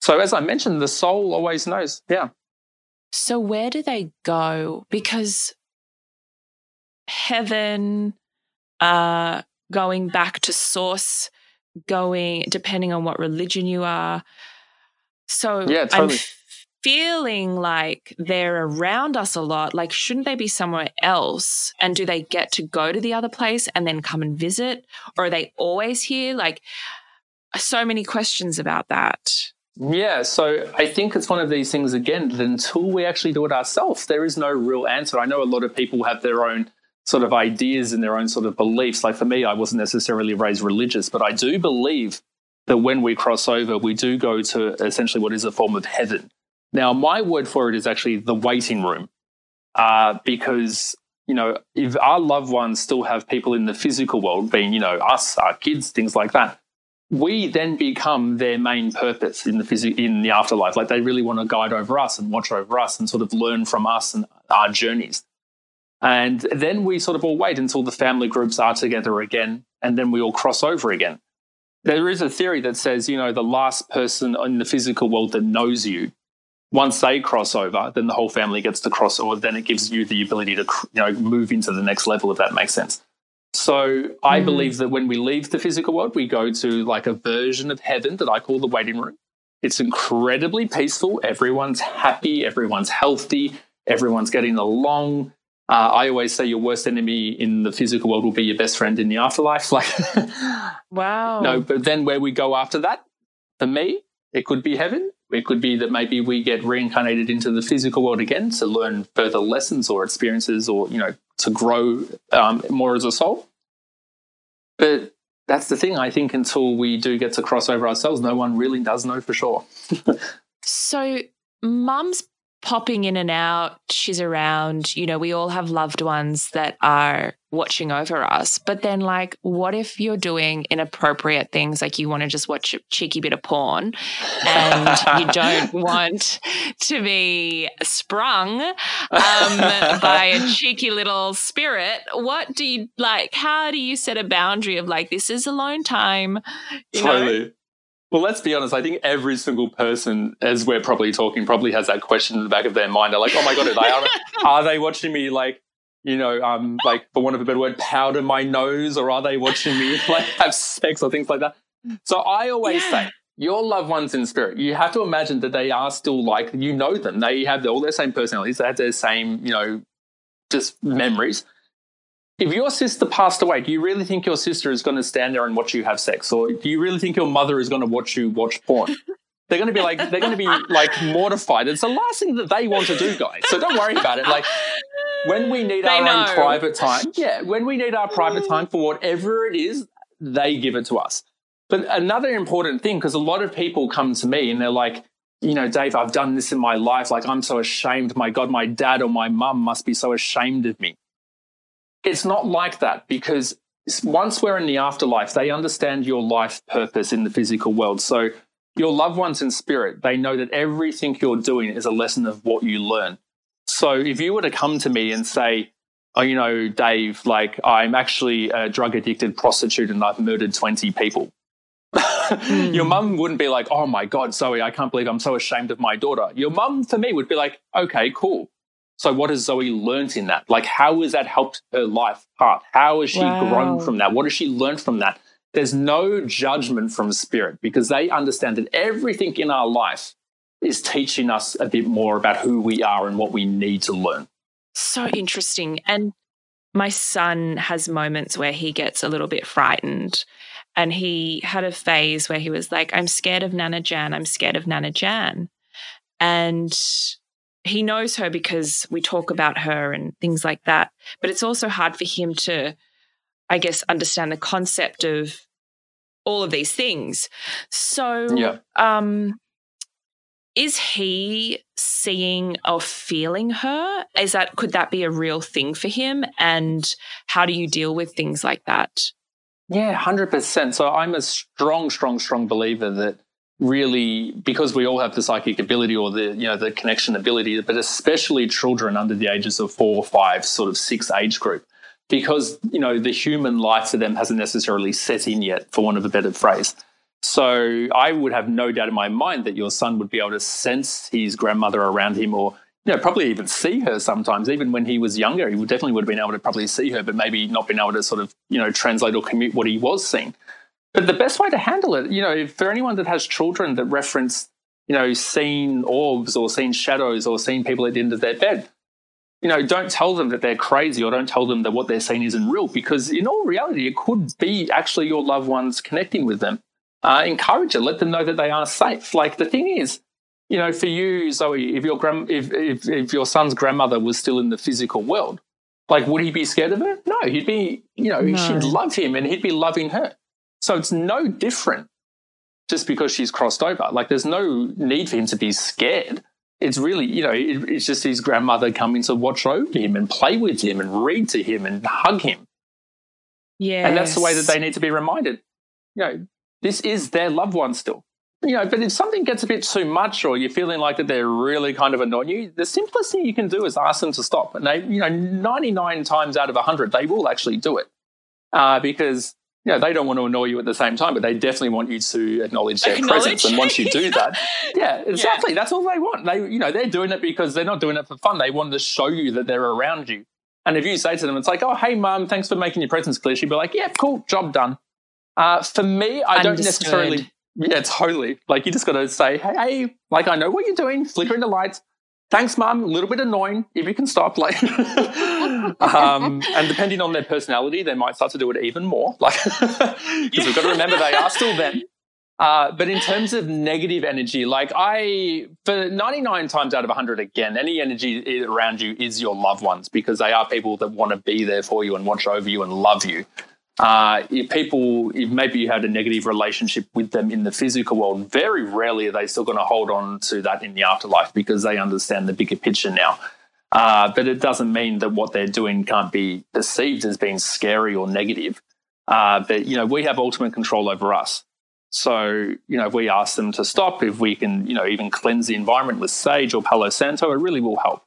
Speaker 1: So as I mentioned, the soul always knows. Yeah.
Speaker 2: So where do they go? Because heaven, uh, going back to source, going depending on what religion you are. So
Speaker 1: yeah, totally.
Speaker 2: I'm feeling like they're around us a lot. Like, shouldn't they be somewhere else? And do they get to go to the other place and then come and visit? Or are they always here? Like, so many questions about that.
Speaker 1: Yeah, so I think it's one of these things again that until we actually do it ourselves, there is no real answer. I know a lot of people have their own sort of ideas and their own sort of beliefs. Like for me, I wasn't necessarily raised religious, but I do believe that when we cross over, we do go to essentially what is a form of heaven. Now, my word for it is actually the waiting room, uh, because you know if our loved ones still have people in the physical world, being you know us, our kids, things like that we then become their main purpose in the phys- in the afterlife. Like they really want to guide over us and watch over us and sort of learn from us and our journeys. And then we sort of all wait until the family groups are together again, and then we all cross over again. There is a theory that says, you know, the last person in the physical world that knows you, once they cross over, then the whole family gets to cross over. Then it gives you the ability to, you know, move into the next level, if that makes sense. So I mm. believe that when we leave the physical world, we go to like a version of heaven that I call the waiting room. It's incredibly peaceful. Everyone's happy. Everyone's healthy. Everyone's getting along. Uh, I always say your worst enemy in the physical world will be your best friend in the afterlife. *laughs* Like,
Speaker 2: wow.
Speaker 1: No, but then where we go after that, for me, it could be heaven. It could be that maybe we get reincarnated into the physical world again to learn further lessons or experiences, or you know, to grow um, more as a soul. But that's the thing. I think until we do get to cross over ourselves, no one really does know for sure. *laughs*
Speaker 2: so, mum's popping in and out. She's around. You know, we all have loved ones that are watching over us. But then, like, what if you're doing inappropriate things? Like, you want to just watch a cheeky bit of porn and you *laughs* don't want to be sprung um, by a *laughs* cheeky little spirit. What do you like? How do you set a boundary of like, this is alone time?
Speaker 1: You totally. Know? Well, let's be honest. I think every single person, as we're probably talking, probably has that question in the back of their mind. They're like, "Oh my god, are they, are they watching me like, you know, um, like for want of a better word, powder my nose, or are they watching me *laughs* like have sex or things like that?" So I always yeah. say, your loved ones in spirit, you have to imagine that they are still like you know them. They have all their same personalities. They have their same, you know, just memories if your sister passed away, do you really think your sister is going to stand there and watch you have sex? Or do you really think your mother is going to watch you watch porn? *laughs* They're going to be like, they're going to be like mortified. It's the last thing that they want to do, guys. So don't worry about it. Like, when we need they our know. own private time, yeah, when we need our private time for whatever it is, they give it to us. But another important thing, because a lot of people come to me and they're like, you know, Dave, I've done this in my life. Like, I'm so ashamed. My God, my dad or my mum must be so ashamed of me. It's not like that because once we're in the afterlife, they understand your life purpose in the physical world. So your loved ones in spirit, they know that everything you're doing is a lesson of what you learn. So if you were to come to me and say, oh, you know, Dave, like I'm actually a drug addicted prostitute and I've murdered 20 people. mm. *laughs* Your mum wouldn't be like, oh my God, Zoe, I can't believe I'm so ashamed of my daughter. Your mum, for me, would be like, okay, cool. So what has Zoe learnt in that? Like, how has that helped her life path? How has she wow. grown from that? What has she learned from that? There's no judgment from spirit because they understand that everything in our life is teaching us a bit more about who we are and what we need to learn.
Speaker 2: So interesting. And my son has moments where he gets a little bit frightened. And he had a phase where he was like, I'm scared of Nana Jan. I'm scared of Nana Jan. And he knows her because we talk about her and things like that. But it's also hard for him to, I guess, understand the concept of all of these things. So, yeah. um, is he seeing or feeling her? Is that could that be a real thing for him? And how do you deal with things like that?
Speaker 1: Yeah, hundred percent. So I'm a strong, strong, strong believer that really because we all have the psychic ability or the you know the connection ability but especially children under the ages of four five sort of six age group because you know the human life for them hasn't necessarily set in yet for want of a better phrase. So i would have no doubt in my mind that your son would be able to sense his grandmother around him or you know probably even see her sometimes. Even when he was younger he definitely would have been able to probably see her but maybe not been able to sort of you know translate or commute what he was seeing but the best way to handle it, you know, for anyone that has children that reference, you know, seeing orbs or seeing shadows or seeing people at the end of their bed, you know, don't tell them that they're crazy or don't tell them that what they're seeing isn't real because in all reality, it could be actually your loved ones connecting with them. Uh, encourage it. Let them know that they are safe. Like the thing is, you know, for you, Zoe, if your grand, if, if if your son's grandmother was still in the physical world, like would he be scared of her? No, he'd be, you know, no. she'd love him and he'd be loving her. So it's no different just because she's crossed over. Like there's no need for him to be scared. It's really, you know, it, it's just his grandmother coming to watch over him and play with him and read to him and hug him.
Speaker 2: Yeah.
Speaker 1: And that's the way that they need to be reminded. You know, this is their loved one still. You know, but if something gets a bit too much or you're feeling like that they're really kind of annoying you, the simplest thing you can do is ask them to stop. And they, you know, 99 times out of 100, they will actually do it. Uh, because you know, they don't want to annoy you at the same time, but they definitely want you to acknowledge their acknowledge. presence. And once you do *laughs* that, yeah, exactly. Yeah. That's all they want. They, you know, they're doing it because they're not doing it for fun. They want to show you that they're around you. And if you say to them, it's like, oh, hey, mum, thanks for making your presence clear. She'd be like, yeah, cool, job done. Uh, for me, I Understood. don't necessarily, yeah, totally. Like, you just got to say, hey, hey, like, I know what you're doing, flickering the lights thanks, mum. A little bit annoying. If you can stop, like, *laughs* um, and depending on their personality, they might start to do it even more. Like, *laughs* because we've got to remember they are still them. Uh, but in terms of negative energy, like I, for 99 times out of 100, again, any energy around you is your loved ones because they are people that want to be there for you and watch over you and love you. Uh, if people, if maybe you had a negative relationship with them in the physical world, very rarely are they still going to hold on to that in the afterlife because they understand the bigger picture now. Uh, but it doesn't mean that what they're doing can't be perceived as being scary or negative. Uh, but you know, we have ultimate control over us. So you know, if we ask them to stop, if we can, you know, even cleanse the environment with sage or Palo Santo, it really will help.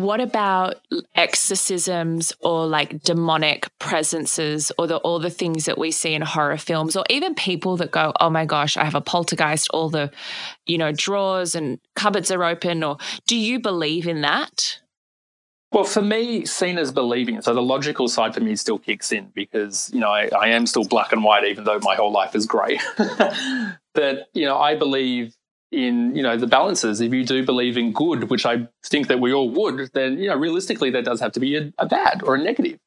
Speaker 2: What about exorcisms or like demonic presences or the, all the things that we see in horror films or even people that go, oh my gosh, I have a poltergeist, all the, you know, drawers and cupboards are open or do you believe in that?
Speaker 1: Well, for me, seen as believing, so the logical side for me still kicks in because, you know, I, I am still black and white, even though my whole life is grey. *laughs* but, you know, I believe in you know the balances. If you do believe in good which i think that we all would then you know realistically there does have to be a, a bad or a negative.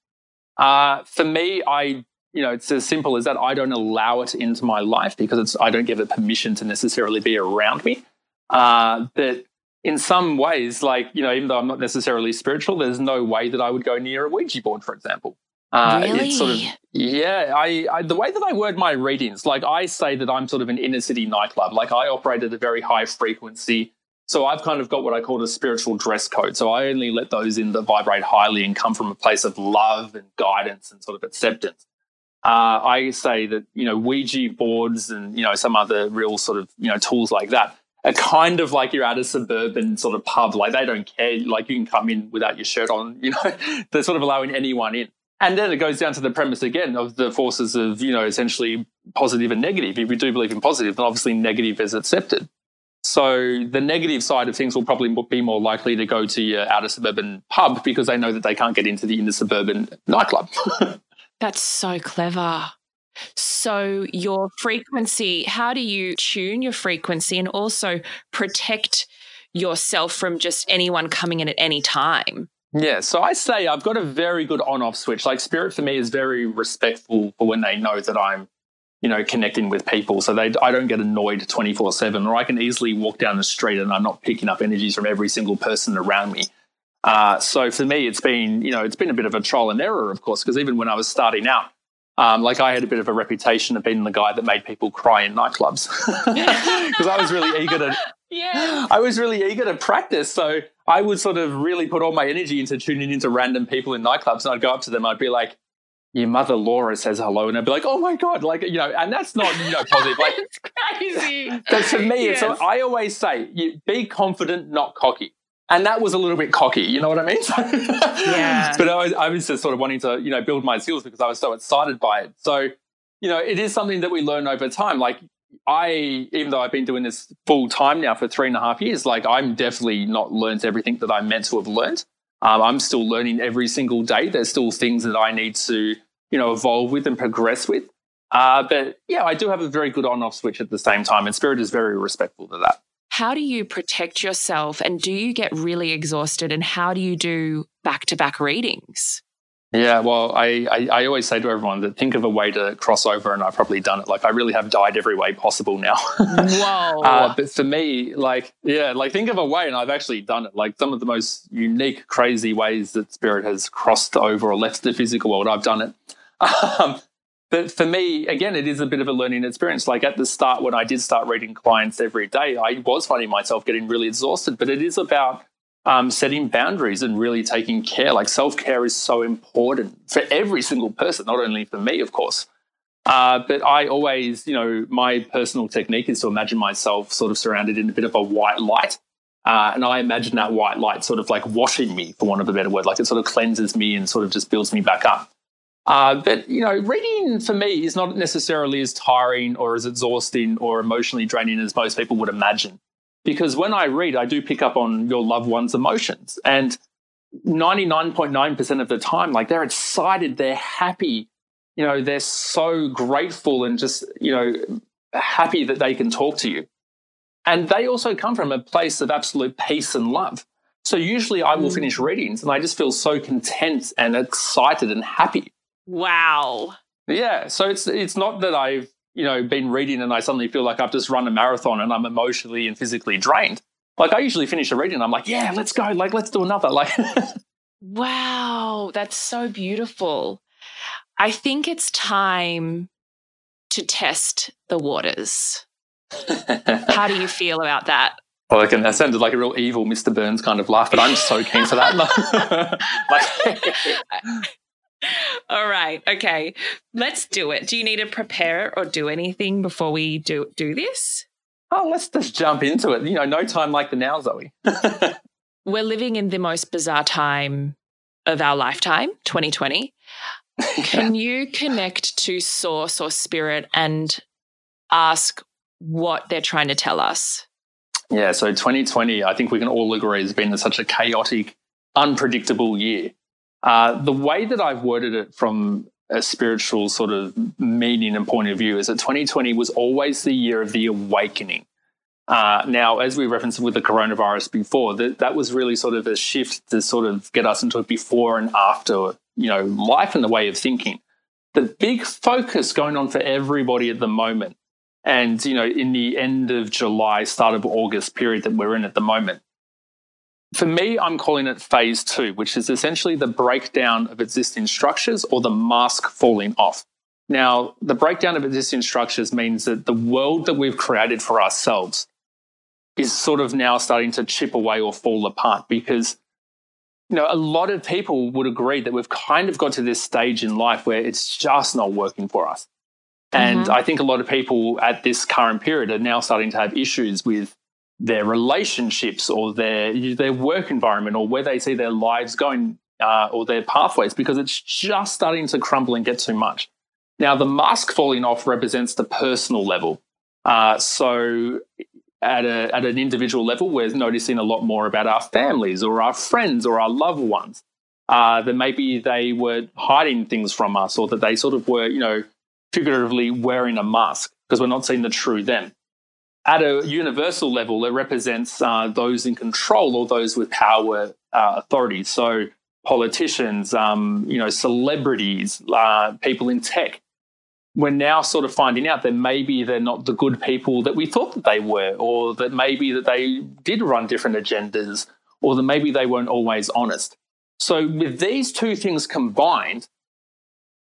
Speaker 1: Uh, for me i you know it's as simple as that. I don't allow it into my life because it's i don't give it permission to necessarily be around me. Uh, but in some ways like you know even though i'm not necessarily spiritual there's no way that i would go near a ouija board for example
Speaker 2: uh, really?
Speaker 1: It's sort of yeah. I, I, the way that I word my readings, like I say that I'm sort of an inner city nightclub. Like I operate at a very high frequency, so I've kind of got what I call a spiritual dress code. So I only let those in that vibrate highly and come from a place of love and guidance and sort of acceptance. Uh, I say that you know Ouija boards and you know some other real sort of you know tools like that are kind of like you're at a suburban sort of pub. Like they don't care. Like you can come in without your shirt on. You know, *laughs* they're sort of allowing anyone in. And then it goes down to the premise again of the forces of, you know, essentially positive and negative. If we do believe in positive, then obviously negative is accepted. So the negative side of things will probably be more likely to go to your outer suburban pub because they know that they can't get into the inner suburban nightclub. *laughs*
Speaker 2: That's so clever. So, your frequency, how do you tune your frequency and also protect yourself from just anyone coming in at any time?
Speaker 1: Yeah, so I say I've got a very good on off switch. Like, Spirit for me is very respectful for when they know that I'm, you know, connecting with people. So they, I don't get annoyed 24 7, or I can easily walk down the street and I'm not picking up energies from every single person around me. Uh, so for me, it's been, you know, it's been a bit of a trial and error, of course, because even when I was starting out, um, like I had a bit of a reputation of being the guy that made people cry in nightclubs *laughs* *laughs* because I was really eager to. Yeah. I was really eager to practice, so I would sort of really put all my energy into tuning into random people in nightclubs, and I'd go up to them, I'd be like, "Your mother Laura says hello," and I'd be like, "Oh my god!" Like you know, and that's not you know positive. Like *laughs*
Speaker 2: it's crazy.
Speaker 1: But for me, yes. it's I always say, you, be confident, not cocky and that was a little bit cocky, you know what I mean? *laughs*
Speaker 2: yeah.
Speaker 1: But I was, I was just sort of wanting to, you know, build my skills because I was so excited by it. So, you know, it is something that we learn over time. Like I, even though I've been doing this full time now for three and a half years, like I'm definitely not learned everything that I'm meant to have learned. Um, I'm still learning every single day. There's still things that I need to, you know, evolve with and progress with. Uh, but yeah, I do have a very good on-off switch at the same time, and Spirit is very respectful to that
Speaker 2: how do you protect yourself and do you get really exhausted and how do you do back to back readings?
Speaker 1: Yeah, well, I, I, I, always say to everyone that think of a way to cross over, and I've probably done it. Like, I really have died every way possible now. *laughs*
Speaker 2: Whoa.
Speaker 1: Uh, but for me, like, yeah, like think of a way, and I've actually done it. Like, some of the most unique, crazy ways that spirit has crossed over or left the physical world, I've done it. *laughs* Um, but for me, again, it is a bit of a learning experience. Like at the start, when I did start reading clients every day, I was finding myself getting really exhausted. But it is about um, setting boundaries and really taking care. Like self care is so important for every single person, not only for me, of course. Uh, but I always, you know, my personal technique is to imagine myself sort of surrounded in a bit of a white light. Uh, and I imagine that white light sort of like washing me, for want of a better word, like it sort of cleanses me and sort of just builds me back up. Uh, but you know, reading for me is not necessarily as tiring or as exhausting or emotionally draining as most people would imagine. Because when I read, I do pick up on your loved one's emotions, and 99.9% of the time, like they're excited, they're happy, you know, they're so grateful and just you know happy that they can talk to you. And they also come from a place of absolute peace and love. So usually I will mm. finish readings and I just feel so content and excited and happy.
Speaker 2: Wow.
Speaker 1: Yeah. So it's it's not that I've you know been reading and I suddenly feel like I've just run a marathon and I'm emotionally and physically drained. Like I usually finish a reading, I'm like, yeah, let's go. Like let's do another. Like. *laughs*
Speaker 2: wow, that's so beautiful. I think it's time to test the waters. How do you *laughs* feel about that?
Speaker 1: Well, like, that sounded like a real evil Mr. Burns kind of laugh, but I'm so keen for that. *laughs*
Speaker 2: like, All right. Okay. Let's do it. Do you need to prepare or do anything before we do do this?
Speaker 1: Oh, let's just jump into it. You know, no time like the now, Zoe. *laughs*
Speaker 2: We're living in the most bizarre time of our lifetime, 2020. *laughs* Can you connect to source or spirit and ask what they're trying to tell us?
Speaker 1: Yeah, so 2020, I think we can all agree, has been such a chaotic, unpredictable year. Uh, the way that I've worded it from a spiritual sort of meaning and point of view is that 2020 was always the year of the awakening. Uh, now, as we referenced with the coronavirus before, that, that was really sort of a shift to sort of get us into a before and after, you know, life and the way of thinking. The big focus going on for everybody at the moment, and you know, in the end of July, start of August period that we're in at the moment, for me, I'm calling it phase two, which is essentially the breakdown of existing structures or the mask falling off. Now, the breakdown of existing structures means that the world that we've created for ourselves is sort of now starting to chip away or fall apart because you know a lot of people would agree that we've kind of got to this stage in life where it's just not working for us. And mm-hmm. I think a lot of people at this current period are now starting to have issues with their relationships or their their work environment or where they see their lives going uh, or their pathways because it's just starting to crumble and get too much. Now, the mask falling off represents the personal level. Uh, so, at, a, at an individual level, we're noticing a lot more about our families or our friends or our loved ones. Uh, that maybe they were hiding things from us or that they sort of were, you know, figuratively wearing a mask because we're not seeing the true them. At a universal level, it represents uh, those in control or those with power uh, authority. So politicians, um, you know, celebrities, uh, people in tech we're now sort of finding out that maybe they're not the good people that we thought that they were, or that maybe that they did run different agendas, or that maybe they weren't always honest. So with these two things combined,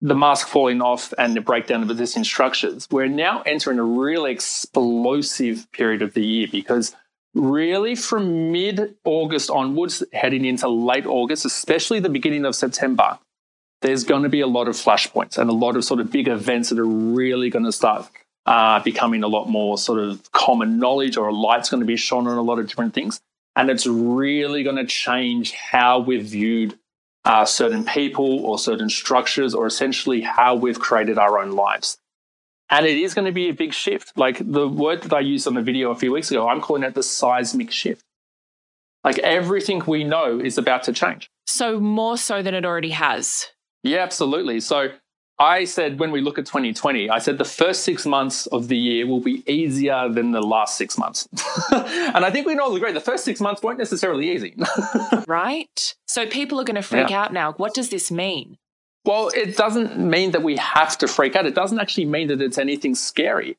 Speaker 1: the mask falling off and the breakdown of existing structures, we're now entering a really explosive period of the year because really from mid August onwards, heading into late August, especially the beginning of September, there's going to be a lot of flashpoints and a lot of sort of big events that are really going to start uh, becoming a lot more sort of common knowledge or a light's going to be shone on a lot of different things. And it's really going to change how we're viewed uh, certain people or certain structures or essentially how we've created our own lives. And it is going to be a big shift. Like the word that I used on the video a few weeks ago, I'm calling it the seismic shift. Like everything we know is about to change.
Speaker 2: So, more so than it already has.
Speaker 1: Yeah, absolutely. So I said when we look at 2020, I said the first six months of the year will be easier than the last six months. *laughs* and I think we can all agree the first six months weren't necessarily easy. *laughs*
Speaker 2: right? So people are going to freak yeah. out now. What does this mean?
Speaker 1: Well, it doesn't mean that we have to freak out. It doesn't actually mean that it's anything scary.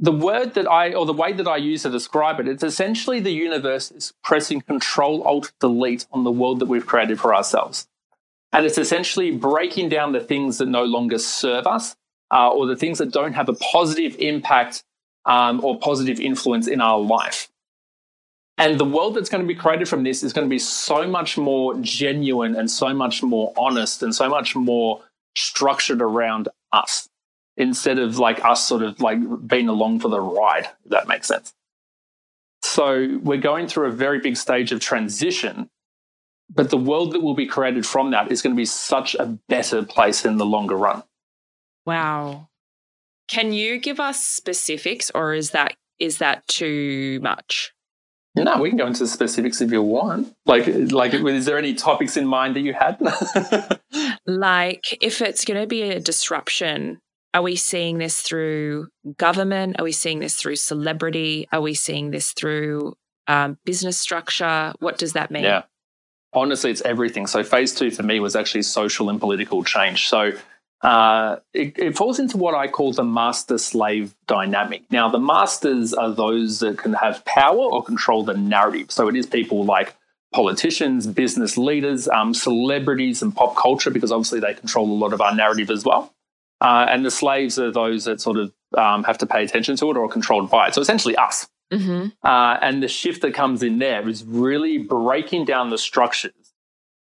Speaker 1: The word that I, or the way that I use to describe it, it's essentially the universe is pressing Control Alt Delete on the world that we've created for ourselves. And it's essentially breaking down the things that no longer serve us uh, or the things that don't have a positive impact um, or positive influence in our life. And the world that's going to be created from this is going to be so much more genuine and so much more honest and so much more structured around us instead of like us sort of like being along for the ride, if that makes sense. So we're going through a very big stage of transition but the world that will be created from that is going to be such a better place in the longer run.
Speaker 2: Wow. Can you give us specifics or is that is that too much?
Speaker 1: No, we can go into the specifics if you want. Like, like, is there any topics in mind that you had? *laughs*
Speaker 2: like, if it's going to be a disruption, are we seeing this through government? Are we seeing this through celebrity? Are we seeing this through um, business structure? What does that mean?
Speaker 1: Yeah honestly, it's everything. So phase two for me was actually social and political change. So uh, it, it, falls into what I call the master slave dynamic. Now, the masters are those that can have power or control the narrative. So it is people like politicians, business leaders, um, celebrities, and pop culture, because obviously they control a lot of our narrative as well. Uh, and the slaves are those that sort of um, have to pay attention to it or are controlled by it. So essentially, us. Mm-hmm. Uh, and the shift that comes in there is really breaking down the structures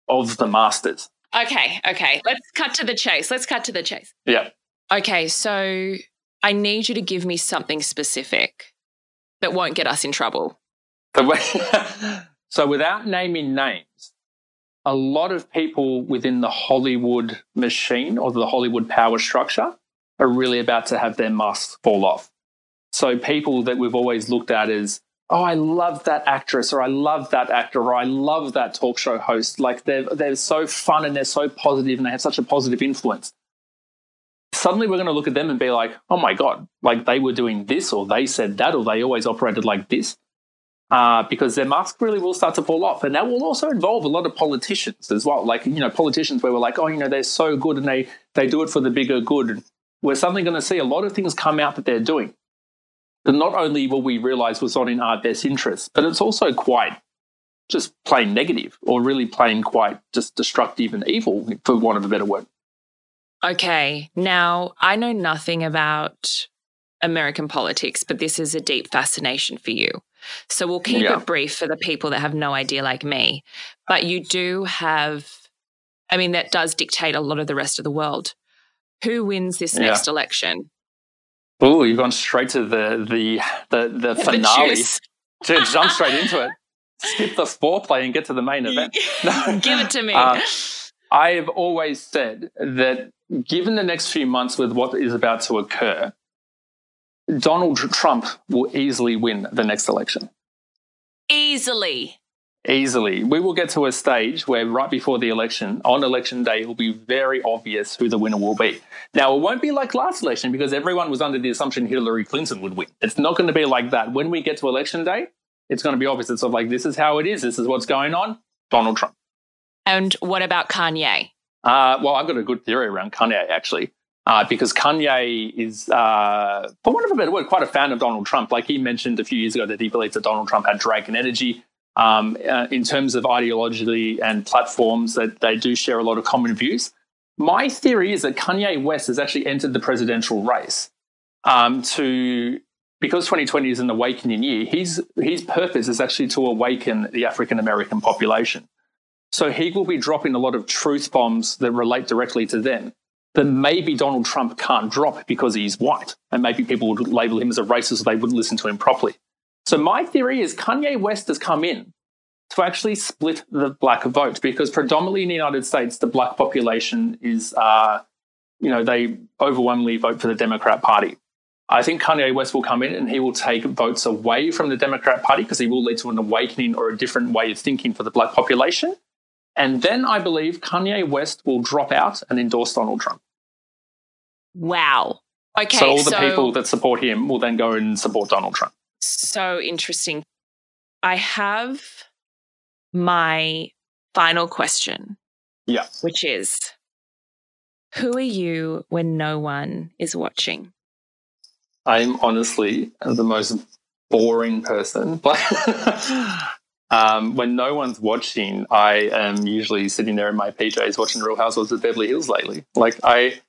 Speaker 1: of the masters.
Speaker 2: Okay, okay. Let's cut to the chase. Let's cut to the chase.
Speaker 1: Yeah.
Speaker 2: Okay, so I need you to give me something specific that won't get us in trouble.
Speaker 1: so, *laughs* without naming names, a lot of people within the Hollywood machine or the Hollywood power structure are really about to have their masks fall off. So people that we've always looked at as, oh, I love that actress or I love that actor or I love that talk show host. Like they're, they're so fun and they're so positive and they have such a positive influence. Suddenly we're going to look at them and be like, oh my God, like they were doing this or they said that or they always operated like this. Uh, because their mask really will start to fall off. And that will also involve a lot of politicians as well. Like, you know, politicians where we're like, oh, you know, they're so good and they, they do it for the bigger good. We're suddenly going to see a lot of things come out that they're doing that not only will we realize was not in our best interest, but it's also quite just plain negative or really plain quite just destructive and evil, for want of a better word.
Speaker 2: Okay. Now, I know nothing about American politics, but this is a deep fascination for you. So we'll keep yeah. it brief for the people that have no idea, like me. But you do have, I mean, that does dictate a lot of the rest of the world. Who wins this yeah. next election?
Speaker 1: Oh, you've gone straight to the the the, the finale. to jump straight into it. Skip the foreplay and get to the main event. *laughs*
Speaker 2: Give it to me. Uh,
Speaker 1: I have always said that given the next few months with what is about to occur, Donald Trump will easily win the next election.
Speaker 2: Easily.
Speaker 1: Easily. We will get to a stage where, right before the election, on election day, it will be very obvious who the winner will be. Now, it won't be like last election because everyone was under the assumption Hillary Clinton would win. It's not going to be like that. When we get to election day, it's going to be obvious. It's sort of like, this is how it is. This is what's going on. Donald Trump.
Speaker 2: And what about Kanye?
Speaker 1: Uh, well, I've got a good theory around Kanye, actually. Uh, because Kanye is, uh, for want of a better word, quite a fan of Donald Trump. Like he mentioned a few years ago that he believes that Donald Trump had dragon energy um, uh, in terms of ideology and platforms that they do share a lot of common views. My theory is that Kanye West has actually entered the presidential race um, to because 2020 is an awakening year. His his purpose is actually to awaken the African American population. So he will be dropping a lot of truth bombs that relate directly to them that maybe Donald Trump can't drop because he's white, and maybe people would label him as a racist, they wouldn't listen to him properly. So my theory is Kanye West has come in to actually split the black vote because predominantly in the United States, the black population is, uh, you know, they overwhelmingly vote for the Democrat Party. I think Kanye West will come in and he will take votes away from the Democrat Party because he will lead to an awakening or a different way of thinking for the black population. And then I believe Kanye West will drop out and endorse Donald Trump.
Speaker 2: Wow. Okay.
Speaker 1: So all the so, people that support him will then go and support Donald Trump
Speaker 2: so interesting. I have my final question.
Speaker 1: Yeah.
Speaker 2: Which is Who are you when no one is watching?
Speaker 1: I'm honestly the most boring person. But *laughs* um, when no one's watching, I am usually sitting there in my PJs watching Real Housewives of Beverly Hills lately. Like I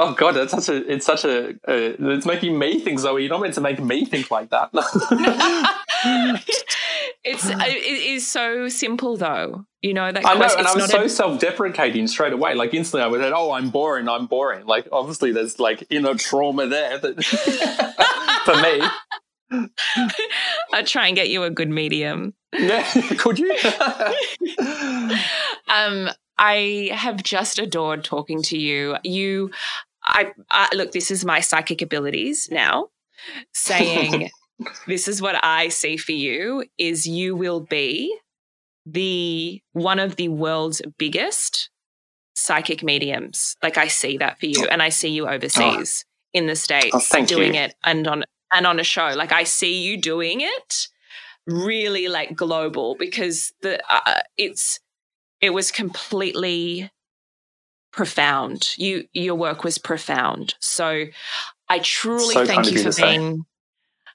Speaker 1: Oh god, that's such a it's such a uh, it's making me think Zoe. You're not meant to make me think like that. *laughs*
Speaker 2: it's it is so simple though. You know that
Speaker 1: I know, and I was so a... self-deprecating straight away. Like instantly, I would say, "Oh, I'm boring. I'm boring." Like obviously, there's like inner trauma there that *laughs* for me. *laughs*
Speaker 2: I'd try and get you a good medium.
Speaker 1: Yeah, could you?
Speaker 2: um, I have just adored talking to you. You, I, I look, this is my psychic abilities now saying, *laughs* this is what I see for you is you will be the one of the world's biggest psychic mediums. Like I see that for you and I see you overseas oh. in the States
Speaker 1: oh,
Speaker 2: doing
Speaker 1: you.
Speaker 2: it and on and on a show. Like I see you doing it really like global because the uh, it's it was completely profound. You your work was profound. So I truly so thank you for being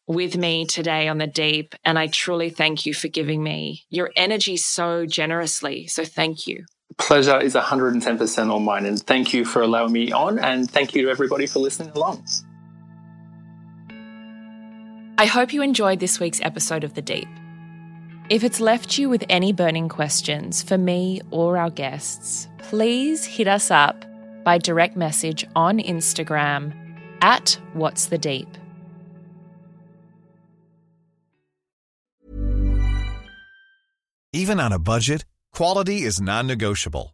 Speaker 2: with me today on the deep and I truly thank you for giving me your energy so generously. So thank you.
Speaker 1: Pleasure is 110% on mine and thank you for allowing me on and thank you to everybody for listening along.
Speaker 2: I hope you enjoyed this week's episode of The Deep. If it's left you with any burning questions for me or our guests, please hit us up by direct message on Instagram at What's the Deep.
Speaker 4: Even on a budget, quality is non negotiable.